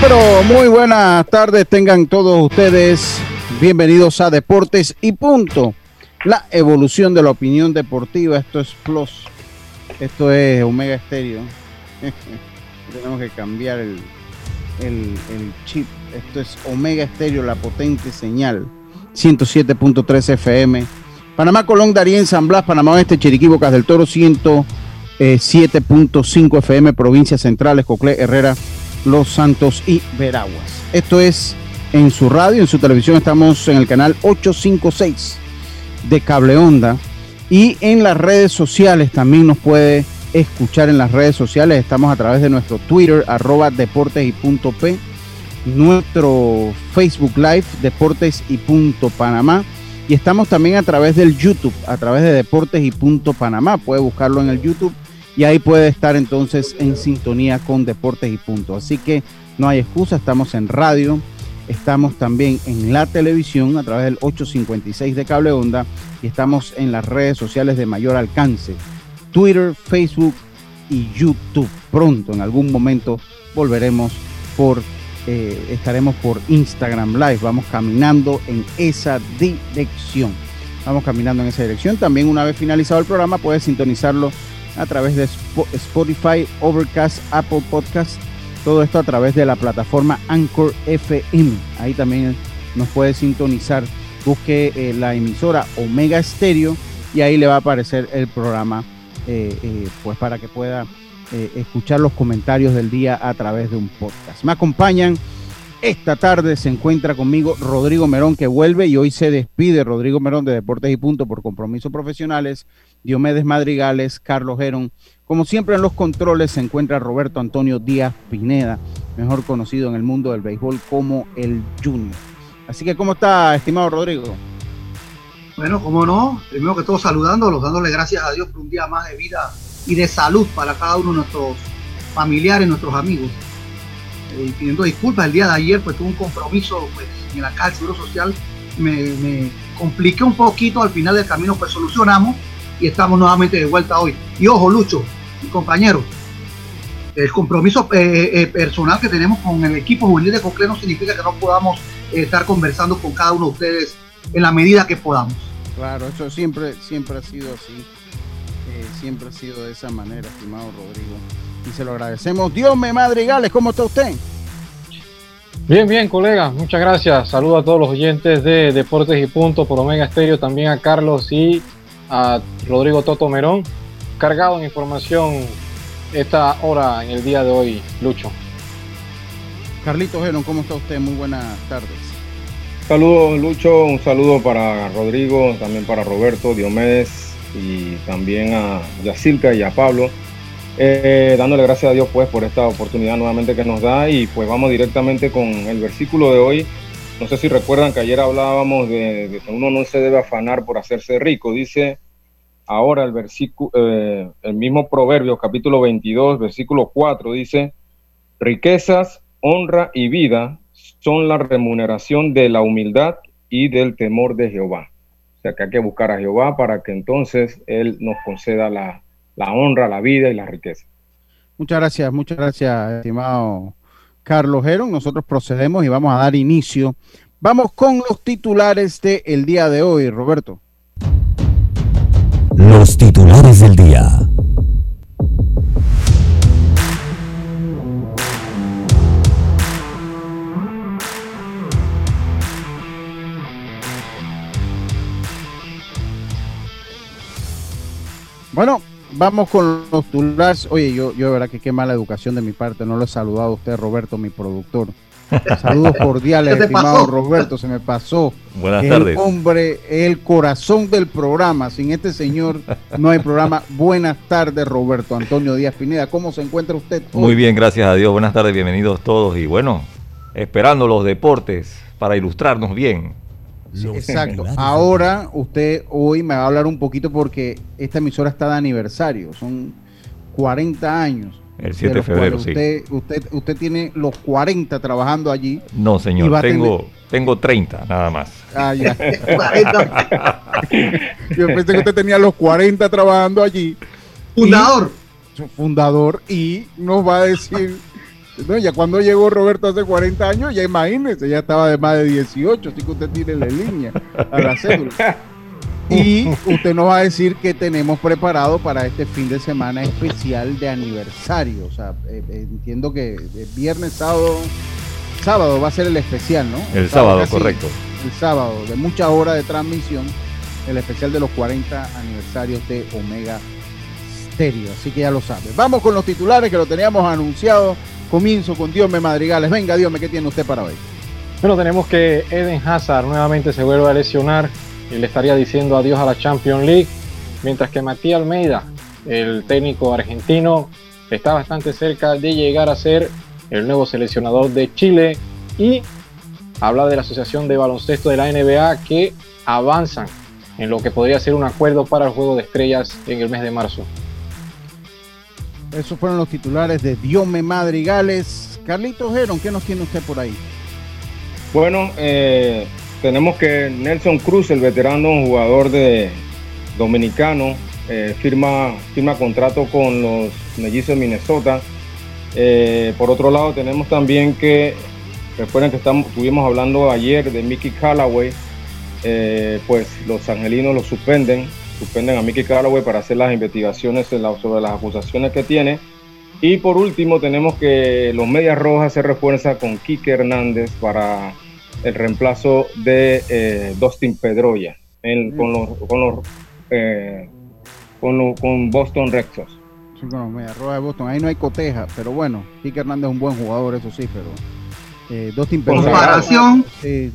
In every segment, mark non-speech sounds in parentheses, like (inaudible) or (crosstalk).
Pero muy buenas tardes tengan todos ustedes. Bienvenidos a Deportes y Punto. La evolución de la opinión deportiva. Esto es Plus. Esto es Omega Stereo. (laughs) Tenemos que cambiar el, el, chip. Esto es Omega Stereo, la potente señal. 107.3 FM. Panamá, Colón, Darien, San Blas, Panamá Oeste, Chiriquí, Bocas del Toro, 107.5 FM, Provincias Centrales, Coclé, Herrera, los Santos y Veraguas. Esto es en su radio, en su televisión estamos en el canal 856 de Cable Onda y en las redes sociales también nos puede escuchar en las redes sociales. Estamos a través de nuestro Twitter, arroba deportes y punto P, nuestro Facebook Live, Deportes y punto Panamá. Y estamos también a través del YouTube, a través de Deportes y punto Panamá. Puede buscarlo en el YouTube y ahí puede estar entonces en sintonía con Deportes y Punto. Así que no hay excusa, estamos en radio, estamos también en la televisión a través del 856 de Cable Onda y estamos en las redes sociales de mayor alcance, Twitter, Facebook y YouTube. Pronto, en algún momento, volveremos por, eh, estaremos por Instagram Live, vamos caminando en esa dirección. Vamos caminando en esa dirección. También una vez finalizado el programa, puedes sintonizarlo a través de Spotify, Overcast, Apple Podcast, todo esto a través de la plataforma Anchor FM. Ahí también nos puede sintonizar. Busque eh, la emisora Omega Stereo y ahí le va a aparecer el programa, eh, eh, pues para que pueda escuchar los comentarios del día a través de un podcast. Me acompañan. Esta tarde se encuentra conmigo Rodrigo Merón que vuelve y hoy se despide Rodrigo Merón de Deportes y Punto por compromisos profesionales. Diomedes Madrigales, Carlos Gerón. Como siempre en los controles se encuentra Roberto Antonio Díaz Pineda, mejor conocido en el mundo del béisbol como el Junior. Así que, ¿cómo está, estimado Rodrigo? Bueno, cómo no, primero que todo saludándolos, dándole gracias a Dios por un día más de vida y de salud para cada uno de nuestros familiares, nuestros amigos. Eh, pidiendo disculpas, el día de ayer pues tuve un compromiso pues, en la calle Seguro Social, me, me compliqué un poquito, al final del camino pues solucionamos y estamos nuevamente de vuelta hoy. Y ojo, Lucho, mi compañero, el compromiso eh, eh, personal que tenemos con el equipo juvenil de Cocle no significa que no podamos eh, estar conversando con cada uno de ustedes en la medida que podamos. Claro, eso siempre, siempre ha sido así. siempre ha sido de esa manera, estimado Rodrigo. Y se lo agradecemos. Dios me madrigales, ¿cómo está usted? Bien, bien, colega, muchas gracias. Saludo a todos los oyentes de Deportes y Punto por Omega Estéreo, también a Carlos y a Rodrigo Toto Merón, cargado en información esta hora en el día de hoy, Lucho. Carlito Gerón, ¿cómo está usted? Muy buenas tardes. Saludos, Lucho, un saludo para Rodrigo, también para Roberto, Diomedes y también a Yacilca y a Pablo. Eh, dándole gracias a Dios pues por esta oportunidad nuevamente que nos da y pues vamos directamente con el versículo de hoy no sé si recuerdan que ayer hablábamos de, que uno no se debe afanar por hacerse rico. Dice ahora el versículo, eh, el mismo Proverbio, capítulo 22, versículo 4, dice, riquezas, honra y vida son la remuneración de la humildad y del temor de Jehová. O sea que hay que buscar a Jehová para que entonces Él nos conceda la, la honra, la vida y la riqueza. Muchas gracias, muchas gracias, estimado Carlos Heron. Nosotros procedemos y vamos a dar inicio. Vamos con los titulares del el día de hoy, Roberto. Los titulares del día. Bueno, vamos con los titulares. Oye, yo, yo de verdad que qué mala educación de mi parte. No lo he saludado a usted, Roberto, mi productor. Saludos (laughs) cordiales, estimado Roberto, se me pasó. Buenas tardes. Hombre, el corazón del programa. Sin este señor no hay programa. Buenas tardes, Roberto Antonio Díaz Pineda. ¿Cómo se encuentra usted? Muy bien, gracias a Dios. Buenas tardes, bienvenidos todos. Y bueno, esperando los deportes para ilustrarnos bien. Exacto. Ahora usted hoy me va a hablar un poquito porque esta emisora está de aniversario. Son 40 años. El 7 de febrero, usted, sí. Usted, usted tiene los 40 trabajando allí. No, señor, tengo, tengo 30 nada más. Ah, ya. (laughs) Yo pensé que usted tenía los 40 trabajando allí. Fundador. fundador y nos va a decir... No, ya cuando llegó Roberto hace 40 años, ya imagínese, ya estaba de más de 18, así que usted tiene la línea a la cédula. (laughs) Y usted nos va a decir qué tenemos preparado para este fin de semana especial de aniversario. O sea, eh, eh, entiendo que viernes, sábado, sábado va a ser el especial, ¿no? El sábado, correcto. El sábado, de muchas horas de transmisión, el especial de los 40 aniversarios de Omega Stereo. Así que ya lo sabe. Vamos con los titulares que lo teníamos anunciado. Comienzo con Dios me Madrigales. Venga, Dios me, ¿qué tiene usted para hoy? Bueno, tenemos que Eden Hazard nuevamente se vuelve a lesionar y le estaría diciendo adiós a la Champions League, mientras que Matías Almeida, el técnico argentino, está bastante cerca de llegar a ser el nuevo seleccionador de Chile y habla de la Asociación de Baloncesto de la NBA que avanzan en lo que podría ser un acuerdo para el Juego de Estrellas en el mes de marzo. Esos fueron los titulares de Diome Madrigales. Carlitos Geron, ¿qué nos tiene usted por ahí? Bueno, eh, tenemos que Nelson Cruz, el veterano jugador de dominicano, eh, firma, firma contrato con los mellizos de Minnesota. Eh, por otro lado, tenemos también que, recuerden que estamos, estuvimos hablando ayer de Mickey Callaway, pues los angelinos lo suspenden, suspenden a Mickey Callaway para hacer las investigaciones sobre las acusaciones que tiene. Y por último, tenemos que los Medias Rojas se refuerzan con Kike Hernández para el reemplazo de eh, Dustin Pedroya con los con los eh, con, Boston Red Sox. Sí, con los de Boston. Ahí no hay coteja, pero bueno, Kike Hernández es un buen jugador, eso sí, pero eh, Dustin Pedroya. Comparación.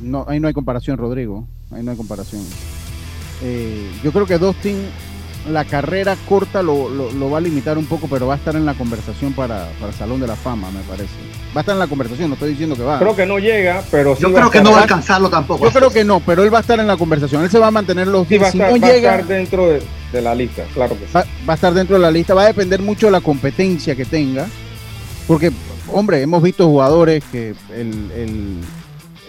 no, ahí no hay comparación, Rodrigo. Ahí no hay comparación. Yo creo que Dustin la carrera corta lo, va a limitar un poco, pero va a estar en la conversación para, para Salón de la Fama, me parece. Va a estar en la conversación, no estoy diciendo que va. Creo que no llega, pero Yo creo que no va a alcanzarlo tampoco. Yo creo que no, pero él va a estar en la conversación. Él se va a mantener los sí, va, a estar, va a estar dentro de, la lista, claro que sí. Va, a estar dentro de la lista, va a depender mucho de la competencia que tenga. Porque, hombre, hemos visto jugadores que el, el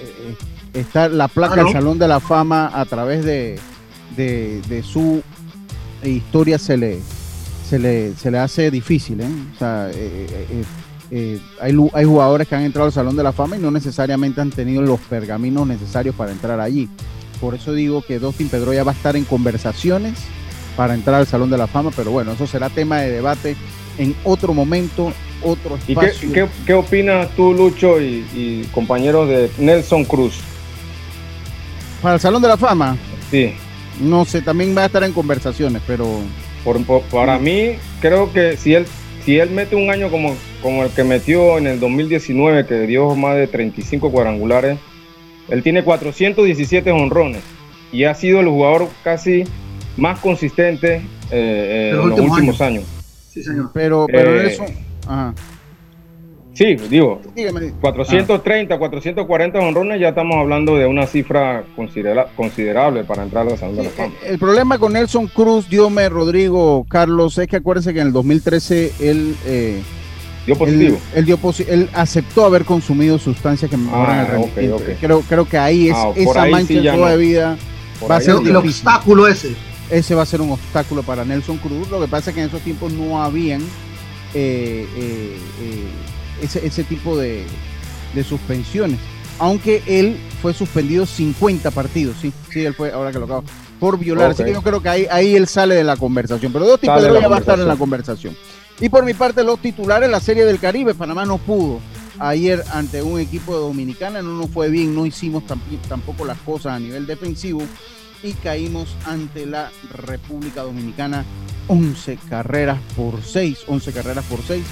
eh, está la placa del Salón de la Fama a través de, de, de su historia se le, se le, se le hace difícil. ¿eh? O sea, eh, eh, hay, hay jugadores que han entrado al Salón de la Fama y no necesariamente han tenido los pergaminos necesarios para entrar allí. Por eso digo que Dustin Pedroya va a estar en conversaciones para entrar al Salón de la Fama, pero bueno, eso será tema de debate en otro momento, otro espacio. ¿Y qué, qué, opinas tú, Lucho, y, y compañeros de Nelson Cruz? ¿Para el Salón de la Fama? Sí. No sé, también va a estar en conversaciones, pero... Por, para mí, creo que si él, si él mete un año como, como el que metió en el 2019, que dio más de 35 cuadrangulares, él tiene 417 honrones y ha sido el jugador casi más consistente eh, eh, en los últimos años. Sí, señor. Pero, pero eh, eso... Ajá. Sí, digo, 430, 440 honrones, ya estamos hablando de una cifra considerable para entrar a la de la Fama. El, problema con Nelson Cruz, Diome, Rodrigo, Carlos, es que acuérdense que en el 2013 él... Eh, dio positivo. Él, dio él aceptó haber consumido sustancias que mejoran ah, el Creo, creo que ahí es ah, esa mancha de vida va a ser el obstáculo ese. Ese va a ser un obstáculo para Nelson Cruz. Lo que pasa es que en esos tiempos no habían eh, eh, eh ese, tipo de, suspensiones. Aunque él fue suspendido 50 partidos, sí, sí, él fue, ahora que lo acabo, por violar. Así que yo creo que ahí, ahí él sale de la conversación. Pero dos tipos ya va a estar en la conversación. Y por mi parte, los titulares, la Serie del Caribe, Panamá no pudo ayer ante un equipo de Dominicana, no nos fue bien, no hicimos tampoco las cosas a nivel defensivo y caímos ante la República Dominicana 11 carreras por 6, 11 carreras por 6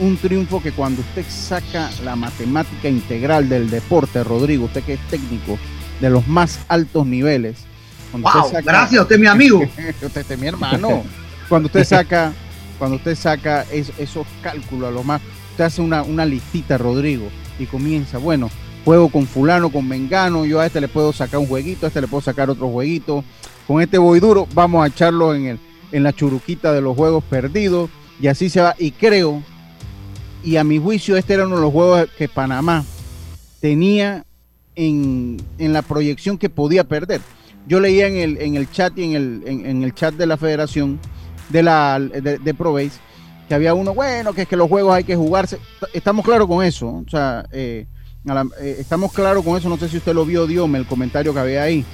un triunfo que cuando usted saca la matemática integral del deporte, Rodrigo, usted que es técnico de los más altos niveles. Wow, gracias, usted es mi amigo. (laughs) usted es mi hermano. cuando usted saca, cuando usted saca esos cálculos a lo más, usted hace una, una listita, Rodrigo, y comienza, bueno, juego con fulano, con mengano, yo a este le puedo sacar un jueguito, a este le puedo sacar otro jueguito. Con este voy duro, vamos a echarlo en, el, en la churuquita de los juegos perdidos y así se va. Y creo, y a mi juicio, este era uno de los juegos que Panamá tenía en, la proyección que podía perder. Yo leía en el, en el chat y en el, en, el chat de la federación de la de ProBase que había uno, bueno, que es que los juegos hay que jugarse. Estamos claros con eso. O sea, eh, eh, estamos claros con eso, no sé si usted lo vio, Diome, el comentario que había ahí.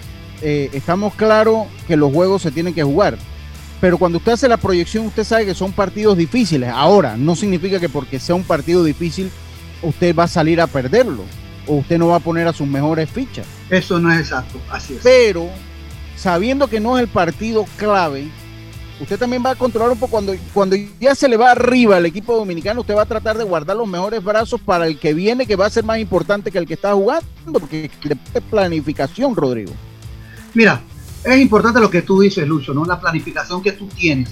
Eh, estamos claros que los juegos se tienen que jugar. Pero cuando usted hace la proyección, usted sabe que son partidos difíciles. Ahora, no significa que porque sea un partido difícil, usted va a salir a perderlo. O usted no va a poner a sus mejores fichas. Eso no es exacto, así es. Pero, sabiendo que no es el partido clave, usted también va a controlar un poco cuando, cuando ya se le va arriba al equipo dominicano, usted va a tratar de guardar los mejores brazos para el que viene, que va a ser más importante que el que está jugando, porque es planificación, Rodrigo. Mira, es importante lo que tú dices, Lucho, ¿no? La planificación que tú tienes.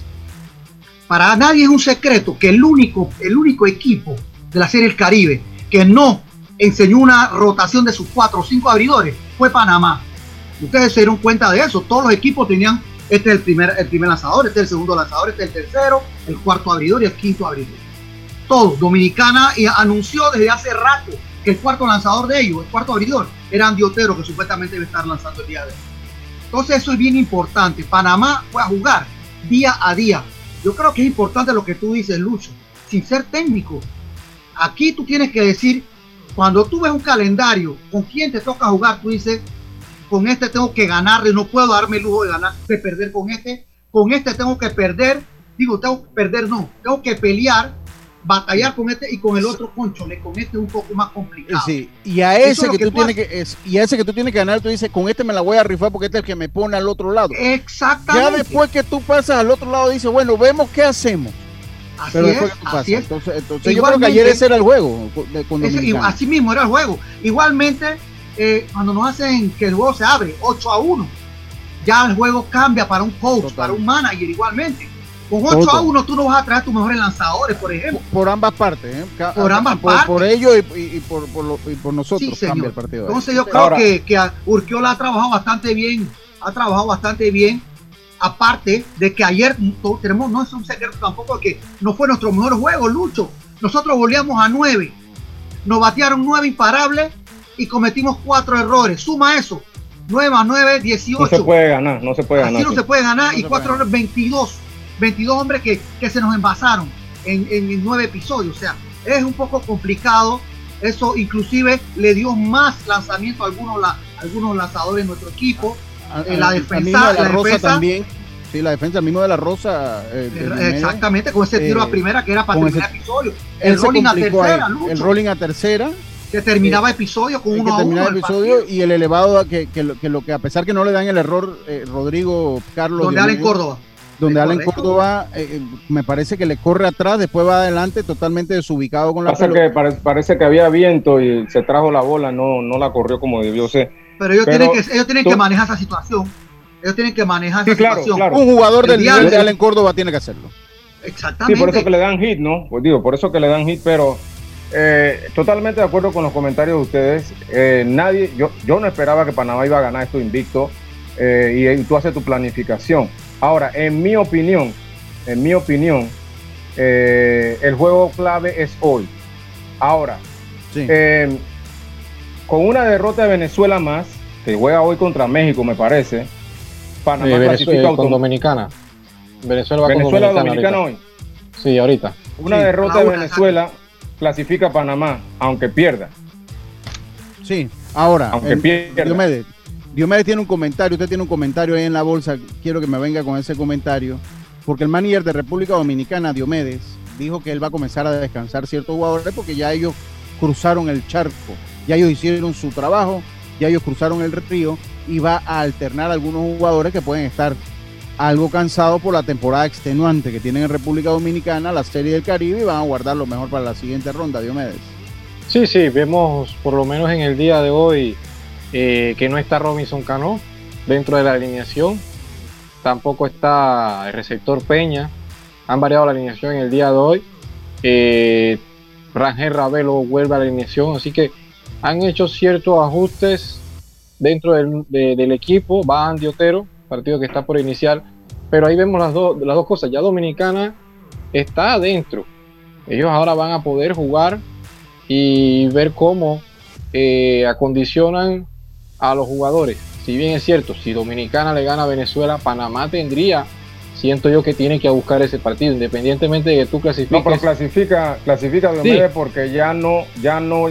Para nadie es un secreto que el único, el único equipo de la Serie del Caribe que no enseñó una rotación de sus cuatro o cinco abridores fue Panamá. Ustedes se dieron cuenta de eso. Todos los equipos tenían este es el primer, el primer lanzador, este es el segundo lanzador, este es el tercero, el cuarto abridor y el quinto abridor. Todo. Dominicana anunció desde hace rato que el cuarto lanzador de ellos, el cuarto abridor, era Andy Otero, que supuestamente debe estar lanzando el día de hoy. Entonces eso es bien importante. Panamá fue a jugar día a día. Yo creo que es importante lo que tú dices, Lucho, sin ser técnico. Aquí tú tienes que decir, cuando tú ves un calendario, con quién te toca jugar, tú dices, con este tengo que ganarle, no puedo darme el lujo de ganar, de perder con este, con este tengo que perder, digo, tengo que perder, no, tengo que pelear, batallar con este y con el otro conchole, con este es un poco más complicado. Sí, y a ese que, tú tienes que es, y a ese que tú tienes que ganar, tú dices, con este me la voy a rifar porque este es el que me pone al otro lado. Exactamente. Ya después que tú pasas al otro lado, dices, bueno, vemos qué hacemos. Así es, así es. Entonces, entonces yo creo que ayer ese era el juego. así mismo era el juego. Igualmente, eh, cuando nos hacen que el juego se abre 8 a 1, ya el juego cambia para un coach, para un manager igualmente. Con 8 a 1 tú no vas a traer tus mejores lanzadores, por ejemplo. Por, ambas partes, ¿eh? por ambas partes. Por ellos y, por, por, nosotros cambia el partido. Entonces yo creo que, que Urquiola ha trabajado bastante bien, ha trabajado bastante bien. Aparte de que ayer tenemos, no es un secreto tampoco que no fue nuestro mejor juego, Lucho. Nosotros volvíamos a 9. Nos batearon 9 imparables y cometimos cuatro errores. Suma eso. 9 más 9, 18. No se puede ganar, no se puede ganar. Así no se puede ganar. y cuatro errores, 22. 22 hombres que, que se nos envasaron en, en nueve episodios. O sea, es un poco complicado. Eso inclusive le dio más lanzamiento a algunos, la, algunos lanzadores en nuestro equipo. en la defensa, la, Rosa también. Sí, la defensa mismo de la Rosa. Eh, exactamente, con ese tiro a eh, primera que era para el primer episodio. El rolling a tercera, El rolling a tercera que terminaba eh, episodio con uno a uno episodio y el elevado que, que, lo, que, lo que a pesar que no le dan el error eh, Rodrigo Carlos donde Allen Córdoba donde Allen Córdoba eh, me parece que le corre atrás después va adelante totalmente desubicado con la Pasa que parece, que había viento y se trajo la bola no no la corrió como debió ser. Pero ellos tienen que ellos tienen que manejar esa situación. Ellos tienen que manejar esa situación. un jugador del nivel de Allen Córdoba tiene que hacerlo. Exactamente. Sí por eso que le dan hit no pues digo por eso que le dan hit pero eh, totalmente de acuerdo con los comentarios de ustedes. Eh, nadie, yo, yo no esperaba que Panamá iba a ganar esto invicto eh, y, tú haces tu planificación. Ahora, en mi opinión, en mi opinión, el juego clave es hoy. Ahora, con una derrota de Venezuela más, que juega hoy contra México, me parece, Panamá clasifica con Dominicana. Venezuela va con Dominicana, hoy. Sí, ahorita. Una derrota de Venezuela clasifica a Panamá, aunque pierda. Sí, ahora, aunque pierda. Diomedes, Diomedes tiene un comentario, usted tiene un comentario ahí en la bolsa, quiero que me venga con ese comentario, porque el manager de República Dominicana, Diomedes, dijo que él va a comenzar a descansar ciertos jugadores porque ya ellos cruzaron el charco, ya ellos hicieron su trabajo, ya ellos cruzaron el río y va a alternar algunos jugadores que pueden estar algo cansado por la temporada extenuante que tienen en República Dominicana, la Serie del Caribe, y van a guardar lo mejor para la siguiente ronda, Diomedes. Sí, sí, vemos por lo menos en el día de hoy eh, que no está Robinson Cano dentro de la alineación, tampoco está el receptor Peña, han variado la alineación en el día de hoy. Eh, Rangel Ravelo vuelve a la alineación, así que han hecho ciertos ajustes dentro del, equipo. Va Andy Otero, partido que está por iniciar, pero ahí vemos las, dos las dos cosas. Ya Dominicana está adentro. Ellos ahora van a poder jugar y ver cómo eh, acondicionan a los jugadores. Si bien es cierto, si Dominicana le gana a Venezuela, Panamá tendría siento yo que tiene que buscar ese partido, independientemente de que tú clasifiques. No, pero clasifica, clasifica porque ya no, ya no,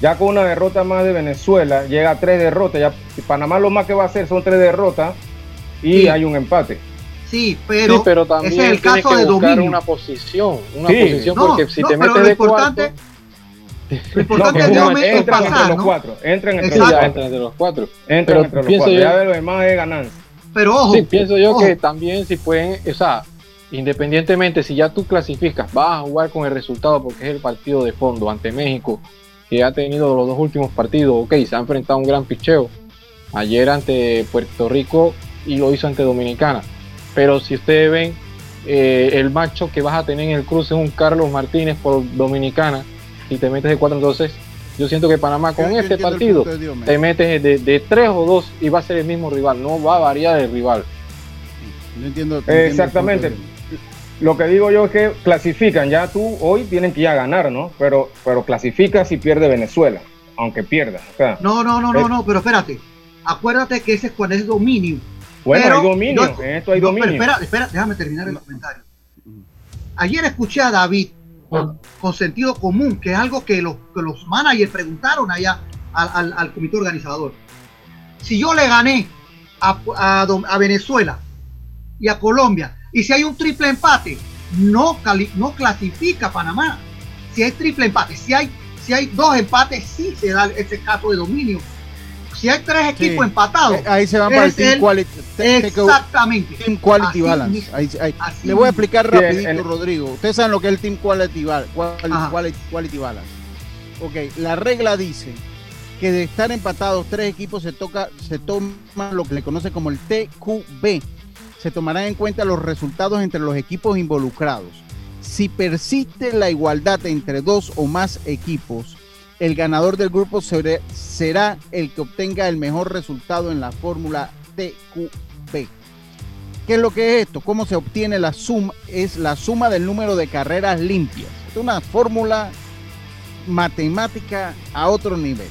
ya con una derrota más de Venezuela, llega a tres derrotas. Ya, Panamá lo más que va a hacer son tres derrotas y hay un empate. Sí, pero, pero también es el caso de buscar una posición, una posición porque si te metes de cuarto, lo importante es entran entre los cuatro, entran entre, los cuatro. entre los cuatro. Entran entre los cuatro. ya de lo demás es ganancia. Pero ojo. Sí, pienso yo que también si pueden, o sea, independientemente si ya tú clasificas, vas a jugar con el resultado porque es el partido de fondo ante México, que ha tenido los dos últimos partidos, ok, se ha enfrentado a un gran picheo. Ayer ante Puerto Rico y lo hizo ante Dominicana. Pero si ustedes ven, eh, el macho que vas a tener en el cruce es un Carlos Martínez por Dominicana. Y te metes de cuatro, entonces yo siento que Panamá con este partido te metes de, tres o dos y va a ser el mismo rival, no va a variar el rival. No entiendo. Exactamente. Lo que digo yo es que clasifican, ya tú hoy tienen que ir a ganar, ¿no? Pero, pero clasifica si pierde Venezuela, aunque pierda. no, no, no, no, no, pero espérate. Acuérdate que ese es cuando es dominio. Bueno, hay dominio, en esto hay dominio. espera, espera, déjame terminar el comentario. Ayer escuché a David con, sentido común, que es algo que los, que los managers preguntaron allá al, al, comité organizador. Si yo le gané a, a, Venezuela y a Colombia, y si hay un triple empate, no, no clasifica Panamá. Si hay triple empate, si hay, si hay dos empates, sí se da ese caso de dominio si hay tres equipos empatados, eh, ahí se van para el Team Quality. Exactamente. Team Quality Balance. Le voy a explicar rapidito, Rodrigo. Ustedes saben lo que es el Team Quality, quality, Balance. Ok, la regla dice que de estar empatados tres equipos se toca, se toma lo que le conoce como el TQB. Se tomarán en cuenta los resultados entre los equipos involucrados. Si persiste la igualdad entre dos o más equipos, el ganador del grupo será el que obtenga el mejor resultado en la fórmula TQB. ¿Qué es lo que es esto? ¿Cómo se obtiene la suma? Es la suma del número de carreras limpias. Es una fórmula matemática a otro nivel.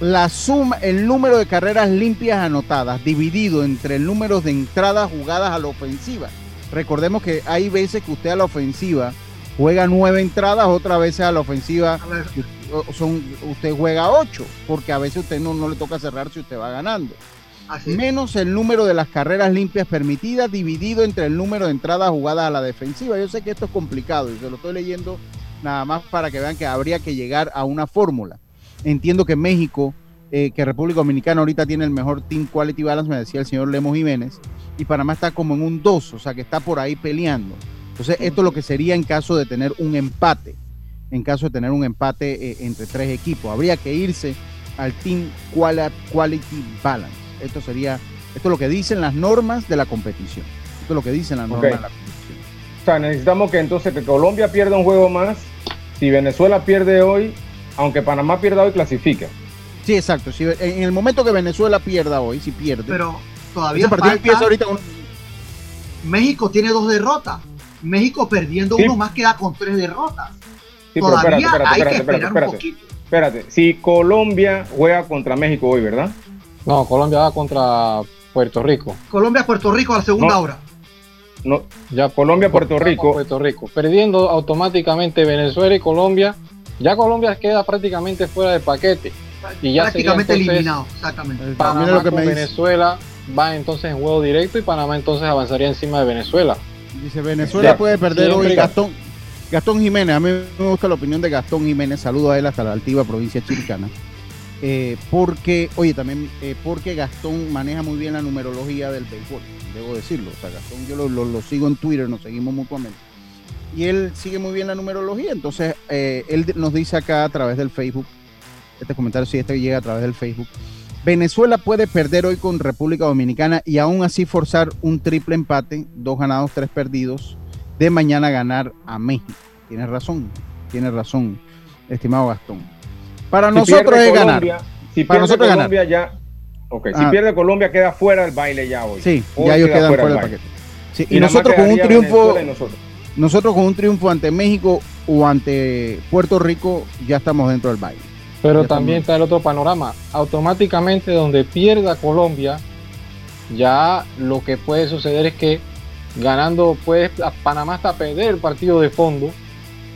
La suma, el número de carreras limpias anotadas dividido entre el número de entradas jugadas a la ofensiva. Recordemos que hay veces que usted a la ofensiva juega nueve entradas, otra vez a la ofensiva son, usted juega ocho, porque a veces usted no, no le toca cerrar si usted va ganando. Menos el número de las carreras limpias permitidas dividido entre el número de entradas jugadas a la defensiva. Yo sé que esto es complicado y se lo estoy leyendo nada más para que vean que habría que llegar a una fórmula. Entiendo que México, eh, que República Dominicana ahorita tiene el mejor Team Quality Balance, me decía el señor Lemos Jiménez, y Panamá está como en un 2, o sea que está por ahí peleando. Entonces, esto es lo que sería en caso de tener un empate, en caso de tener un empate eh, entre tres equipos. Habría que irse al Team Quality Balance. Esto sería, esto es lo que dicen las normas de la competición. Esto es lo que dicen las normas de la competición. O sea, necesitamos que entonces que Colombia pierda un juego más. Si Venezuela pierde hoy, aunque Panamá pierda hoy, clasifica. Sí, exacto. Si, en el momento que Venezuela pierda hoy, si pierde. Pero todavía falta... ahorita México tiene dos derrotas. México perdiendo uno más queda con tres derrotas. Todavía espérate, hay que esperar un poquito. Espérate, si Colombia juega contra México hoy, ¿verdad? No, Colombia va contra Puerto Rico. Colombia-Puerto Rico a la segunda hora. No, ya Colombia-Puerto Rico. Puerto Rico. Perdiendo automáticamente Venezuela y Colombia. Ya Colombia queda prácticamente fuera del paquete. Y ya prácticamente eliminado, exactamente. Panamá lo que Venezuela va entonces en juego directo y Panamá entonces avanzaría encima de Venezuela. Dice Venezuela puede perder hoy Gastón. Gastón Jiménez, a mí me gusta la opinión de Gastón Jiménez, saludo a él hasta la altiva provincia chiricana. eh, porque, oye, también eh, porque Gastón maneja muy bien la numerología del béisbol, debo decirlo. O sea, Gastón yo lo, sigo en Twitter, nos seguimos mutuamente. Y él sigue muy bien la numerología, entonces eh, él nos dice acá a través del Facebook, este comentario si este llega a través del Facebook, Venezuela puede perder hoy con República Dominicana y aún así forzar un triple empate, dos ganados, tres perdidos, de mañana ganar a México. Tienes razón, tienes razón, estimado Gastón. Para nosotros es ganar. Si Para nosotros Colombia ya. Ok, si ah. pierde Colombia queda fuera del baile ya hoy. Sí, ya ellos quedan fuera del paquete. y, nosotros con un triunfo. Nosotros. con un triunfo ante México o ante Puerto Rico ya estamos dentro del baile. Pero también está el otro panorama. Automáticamente donde pierda Colombia, ya lo que puede suceder es que ganando, pues Panamá hasta perder el partido de fondo,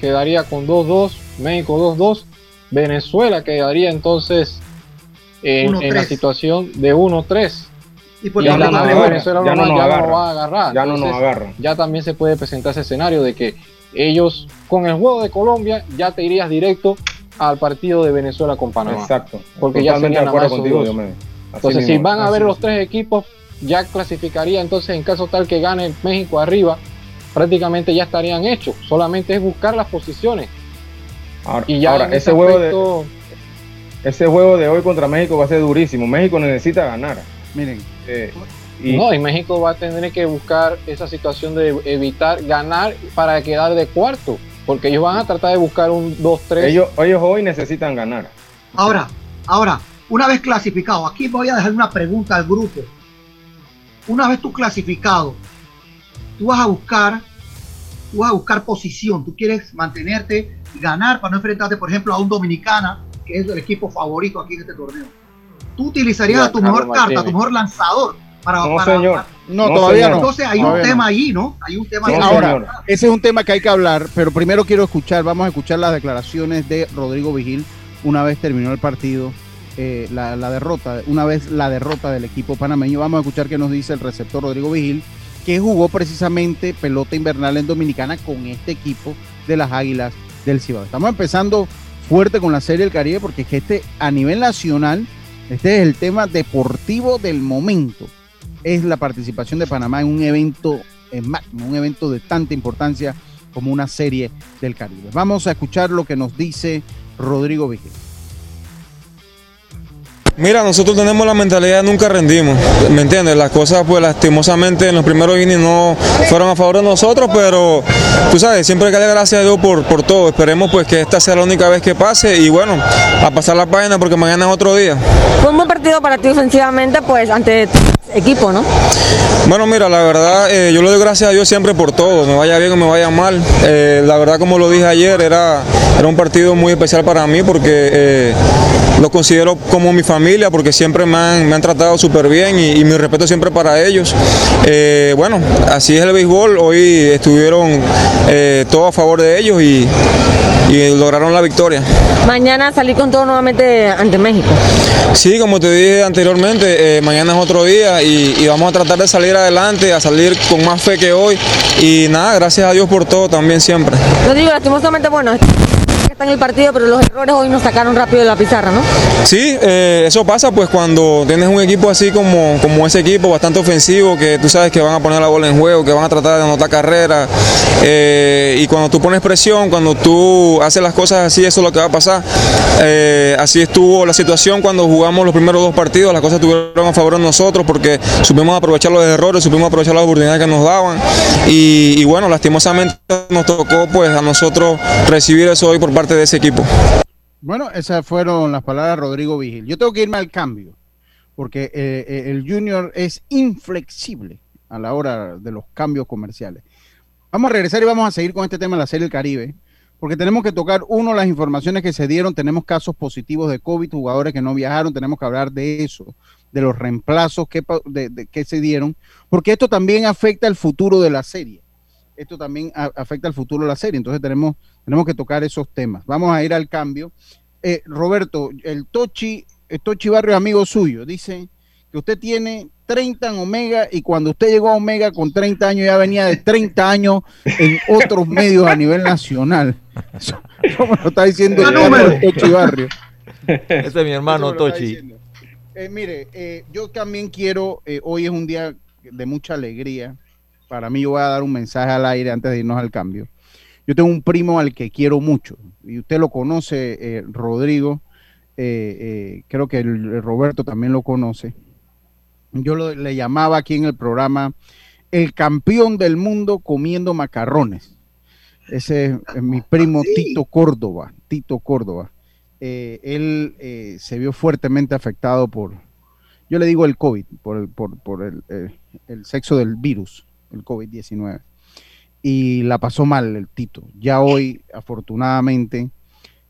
quedaría con 2-2, México 2-2 Venezuela quedaría entonces en, la situación de 1-3. Y, por ya, Venezuela ya, no, va a agarrar. Ya no nos agarra. Ya también se puede presentar ese escenario de que ellos, con el juego de Colombia, ya te irías directo al partido de Venezuela con Panamá. Exacto. Porque ya serían de acuerdo contigo, Entonces, si van a ver los tres equipos, ya clasificaría entonces en caso tal que gane México arriba, prácticamente ya estarían hechos. Solamente es buscar las posiciones. Ahora, y ya ese, juego de, ese juego de hoy contra México va a ser durísimo. México necesita ganar. Miren. Eh, y, no, y México va a tener que buscar esa situación de evitar ganar para quedar de cuarto. Porque ellos van a tratar de buscar un 2-3. Ellos, ellos hoy necesitan ganar. Ahora, ahora, una vez clasificado, aquí voy a dejar una pregunta al grupo. Una vez tú clasificado, tú vas a buscar, tú vas a buscar posición, tú quieres mantenerte ganar para no enfrentarte, por ejemplo, a un Dominicana, que es el equipo favorito aquí en este torneo. Tú utilizarías a tu mejor carta, a tu mejor lanzador para. No, señor. No, todavía no. Entonces hay un tema ahí, ¿no? Hay un tema ahí. Ahora, ese es un tema que hay que hablar, pero primero quiero escuchar, vamos a escuchar las declaraciones de Rodrigo Vigil una vez terminó el partido. Eh, la, la, derrota, una vez la derrota del equipo panameño, vamos a escuchar qué nos dice el receptor Rodrigo Vigil, que jugó precisamente pelota invernal en Dominicana con este equipo de las Águilas del Cibao. Estamos empezando fuerte con la Serie del Caribe porque es que este a nivel nacional, este es el tema deportivo del momento. Es la participación de Panamá en un evento en magno, un evento de tanta importancia como una Serie del Caribe. Vamos a escuchar lo que nos dice Rodrigo Vigil. Mira, nosotros tenemos la mentalidad de nunca rendimos, ¿me entiendes? Las cosas, pues lastimosamente en los primeros innings no fueron a favor de nosotros, pero tú sabes, siempre hay que darle gracias a Dios por, por todo. Esperemos pues que esta sea la única vez que pase y bueno, a pasar la página porque mañana es otro día. Fue un buen partido para ti ofensivamente, pues ante equipo, ¿no? Bueno, mira, la verdad, eh, yo le doy gracias a Dios siempre por todo, me vaya bien o me vaya mal. Eh, la verdad, como lo dije ayer, era, era un partido muy especial para mí porque eh, lo considero como mi familia, porque siempre me han, tratado súper bien y, mi respeto siempre para ellos. bueno, así es el béisbol, hoy estuvieron todos a favor de ellos y, y lograron la victoria. Mañana salir con todo nuevamente ante México. Sí, como te dije anteriormente, mañana es otro día y, vamos a tratar de salir adelante, a salir con más fe que hoy. Y nada, gracias a Dios por todo también siempre. Lo digo, lastimosamente, bueno, en el partido, pero los errores hoy nos sacaron rápido de la pizarra, ¿no? Sí, eh, eso pasa pues cuando tienes un equipo así como, como ese equipo, bastante ofensivo, que tú sabes que van a poner la bola en juego, que van a tratar de anotar carrera. Eh, y cuando tú pones presión, cuando tú haces las cosas así, eso es lo que va a pasar. Eh, así estuvo la situación cuando jugamos los primeros dos partidos, las cosas estuvieron a favor de nosotros porque supimos aprovechar los errores, supimos aprovechar las oportunidades que nos daban. Y, y bueno, lastimosamente nos tocó pues a nosotros recibir eso hoy por parte de ese equipo. Bueno, esas fueron las palabras de Rodrigo Vigil. Yo tengo que irme al cambio, porque eh, eh, el Junior es inflexible a la hora de los cambios comerciales. Vamos a regresar y vamos a seguir con este tema de la Serie del Caribe, porque tenemos que tocar, uno, las informaciones que se dieron, tenemos casos positivos de COVID, jugadores que no viajaron, tenemos que hablar de eso, de los reemplazos que, que se dieron, porque esto también afecta el futuro de la serie esto también afecta al futuro de la serie. Entonces tenemos, tenemos que tocar esos temas. Vamos a ir al cambio. Eh, Roberto, el Tochi, el Tochi Barrio es amigo suyo. Dice que usted tiene 30 en Omega y cuando usted llegó a Omega con 30 años ya venía de 30 años en otros medios a nivel nacional. ¿Cómo lo está diciendo el Tochi Barrio? Ese es mi hermano Tochi. Eh, mire, eh, yo también quiero, eh, hoy es un día de mucha alegría. Para mí, yo voy a dar un mensaje al aire antes de irnos al cambio. Yo tengo un primo al que quiero mucho, y usted lo conoce, Rodrigo, creo que el, Roberto también lo conoce. Yo le llamaba aquí en el programa el campeón del mundo comiendo macarrones. Ese es mi primo ah, Tito Córdoba, Tito Córdoba. Eh, él eh, se vio fuertemente afectado por, yo le digo el COVID, por el, por, el, eh, el, sexo del virus, el COVID-19. Y la pasó mal el Tito. Ya hoy, afortunadamente,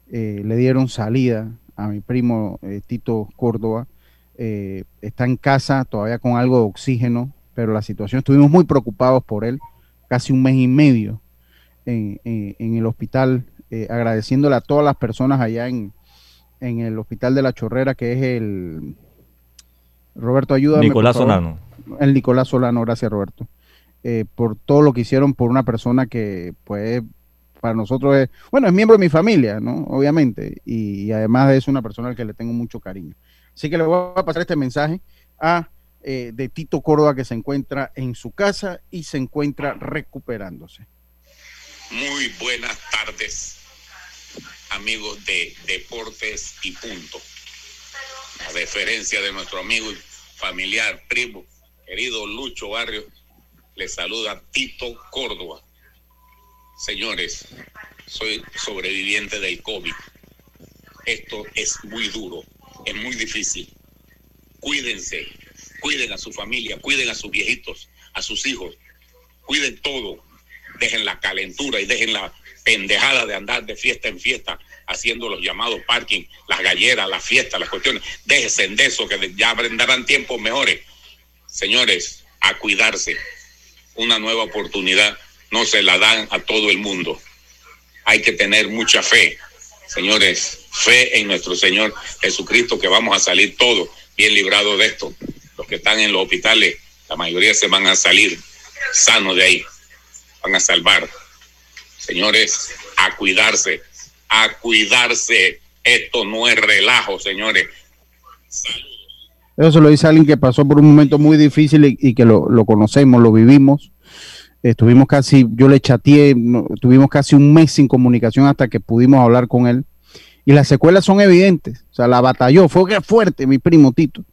le dieron salida a mi primo Tito Córdoba. está en casa todavía con algo de oxígeno, pero la situación, estuvimos muy preocupados por él, casi un mes y medio en, en el hospital, agradeciéndole a todas las personas allá en, en el Hospital de la Chorrera, que es el... Roberto, ayúdame. Nicolás Solano. El Nicolás Solano, gracias Roberto. Eh, por todo lo que hicieron por una persona que, pues, para nosotros es, bueno, es miembro de mi familia, ¿no? Obviamente. Y, además es una persona al que le tengo mucho cariño. Así que le voy a pasar este mensaje a eh, de Tito Córdoba que se encuentra en su casa y se encuentra recuperándose. Muy buenas tardes amigos de Deportes y Punto. A referencia de nuestro amigo y familiar, primo, querido Lucho Barrio, le saluda Tito Córdoba. Señores, soy sobreviviente del COVID. Esto es muy duro, es muy difícil. Cuídense, cuiden a su familia, cuiden a sus viejitos, a sus hijos, cuiden todo. Dejen la calentura y dejen la pendejada de andar de fiesta en fiesta haciendo los llamados parking, las galleras, las fiestas, las cuestiones. Déjense en eso, que ya brindarán tiempos mejores. Señores, a cuidarse. Una nueva oportunidad no se la dan a todo el mundo. Hay que tener mucha fe. Señores, fe en nuestro Señor Jesucristo que vamos a salir todos bien librados de esto. Los que están en los hospitales, la mayoría se van a salir sanos de ahí. Van a salvar Señores, a cuidarse, a cuidarse. Esto no es relajo, señores. Eso se lo dice alguien que pasó por un momento muy difícil y, que lo, conocemos, lo vivimos. Estuvimos casi, yo le chateé, tuvimos casi un mes sin comunicación hasta que pudimos hablar con él. Y las secuelas son evidentes. O sea, la batalló, fue fuerte mi primo Tito.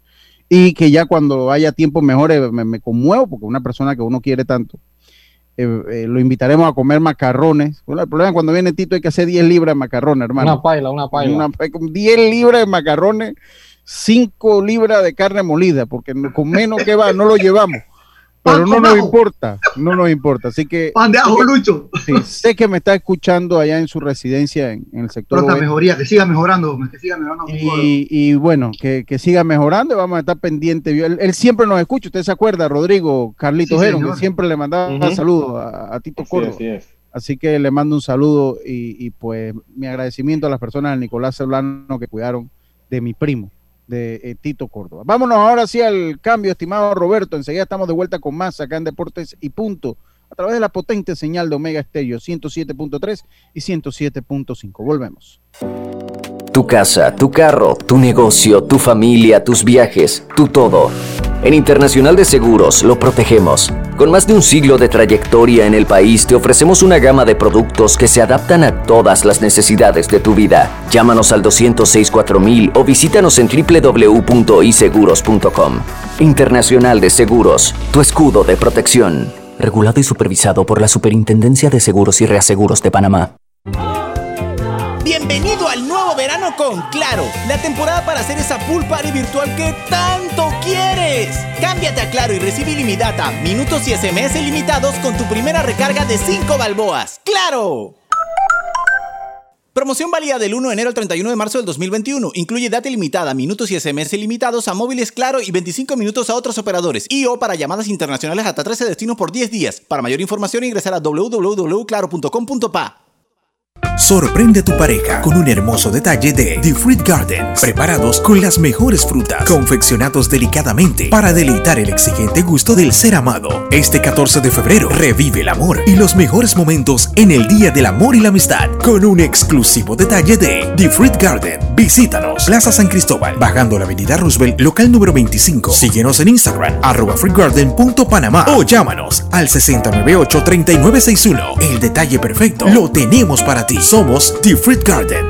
Y que ya cuando haya tiempo mejor me, me conmuevo porque una persona que uno quiere tanto eh, eh, lo invitaremos a comer macarrones. el problema es cuando viene Tito hay que hacer 10 libras de macarrones, hermano. Una paila, una paila. 10 libras de macarrones, 5 libras de carne molida, porque con menos que va, no lo llevamos. (laughs) Pero no nos importa, no nos importa. Así que. Pan de ajo, Lucho. sé que me está escuchando allá en su residencia en, el sector. mejoría, que siga mejorando, que siga mejorando. Y, bueno, que, siga mejorando y vamos a estar pendientes. Él, siempre nos escucha, usted se acuerda, Rodrigo, Carlito sí, que siempre le mandaba saludos a, Tito Córdoba. Así que le mando un saludo y, y, pues mi agradecimiento a las personas del Nicolás Solano que cuidaron de mi primo de eh, Tito Córdoba. Vámonos ahora sí al cambio, estimado Roberto. Enseguida estamos de vuelta con más acá en Deportes y Punto, a través de la potente señal de Omega Estéreo 107.3 y 107.5. Volvemos. Tu casa, tu carro, tu negocio, tu familia, tus viajes, tu todo. En Internacional de Seguros lo protegemos. Con más de un siglo de trayectoria en el país, te ofrecemos una gama de productos que se adaptan a todas las necesidades de tu vida. Llámanos al 206 4000 o visítanos en www.iseguros.com. Internacional de Seguros, tu escudo de protección. Regulado y supervisado por la Superintendencia de Seguros y Reaseguros de Panamá. Bienvenido al verano con Claro, la temporada para hacer esa pool party virtual que tanto quieres. Cámbiate a Claro y recibe ilimitada, minutos y SMS ilimitados con tu primera recarga de 5 balboas. ¡Claro! Promoción válida del 1 de enero al 31 de marzo del 2021. Incluye data ilimitada, minutos y SMS ilimitados a móviles Claro y 25 minutos a otros operadores. Y o para llamadas internacionales hasta 13 destinos por 10 días. Para mayor información ingresar a www.claro.com.pa. Sorprende a tu pareja con un hermoso detalle de The Fruit Gardens, preparados con las mejores frutas, confeccionados delicadamente para deleitar el exigente gusto del ser amado. Este 14 de febrero revive el amor y los mejores momentos en el Día del Amor y la Amistad con un exclusivo detalle de The Fruit Garden. Visítanos, Plaza San Cristóbal, bajando la avenida Roosevelt, local número 25. Síguenos en Instagram, arroba fruitgarden.panamá o llámanos al 6098-3961. El detalle perfecto lo tenemos para ti. Somos The Fruit Garden.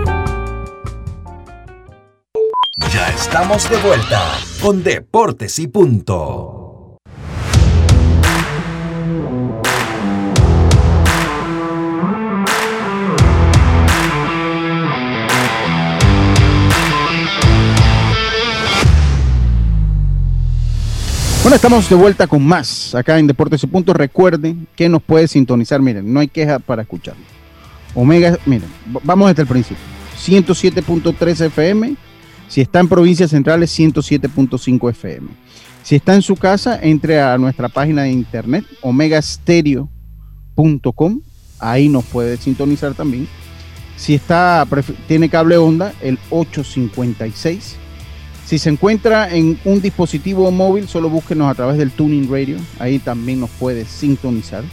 Ya estamos de vuelta con Deportes y Punto. Bueno, estamos de vuelta con más acá en Deportes y Punto. Recuerden que nos puede sintonizar. Miren, no hay queja para escucharlo. Omega, miren, vamos desde el principio. 107.3 FM. Si está en provincias centrales, 107.5 FM. Si está en su casa, entre a nuestra página de internet, omegastereo.com. Ahí nos puede sintonizar también. Si está, tiene cable onda, el 856. Si se encuentra en un dispositivo móvil, solo búsquenos a través del Tuning Radio. Ahí también nos puede sintonizar.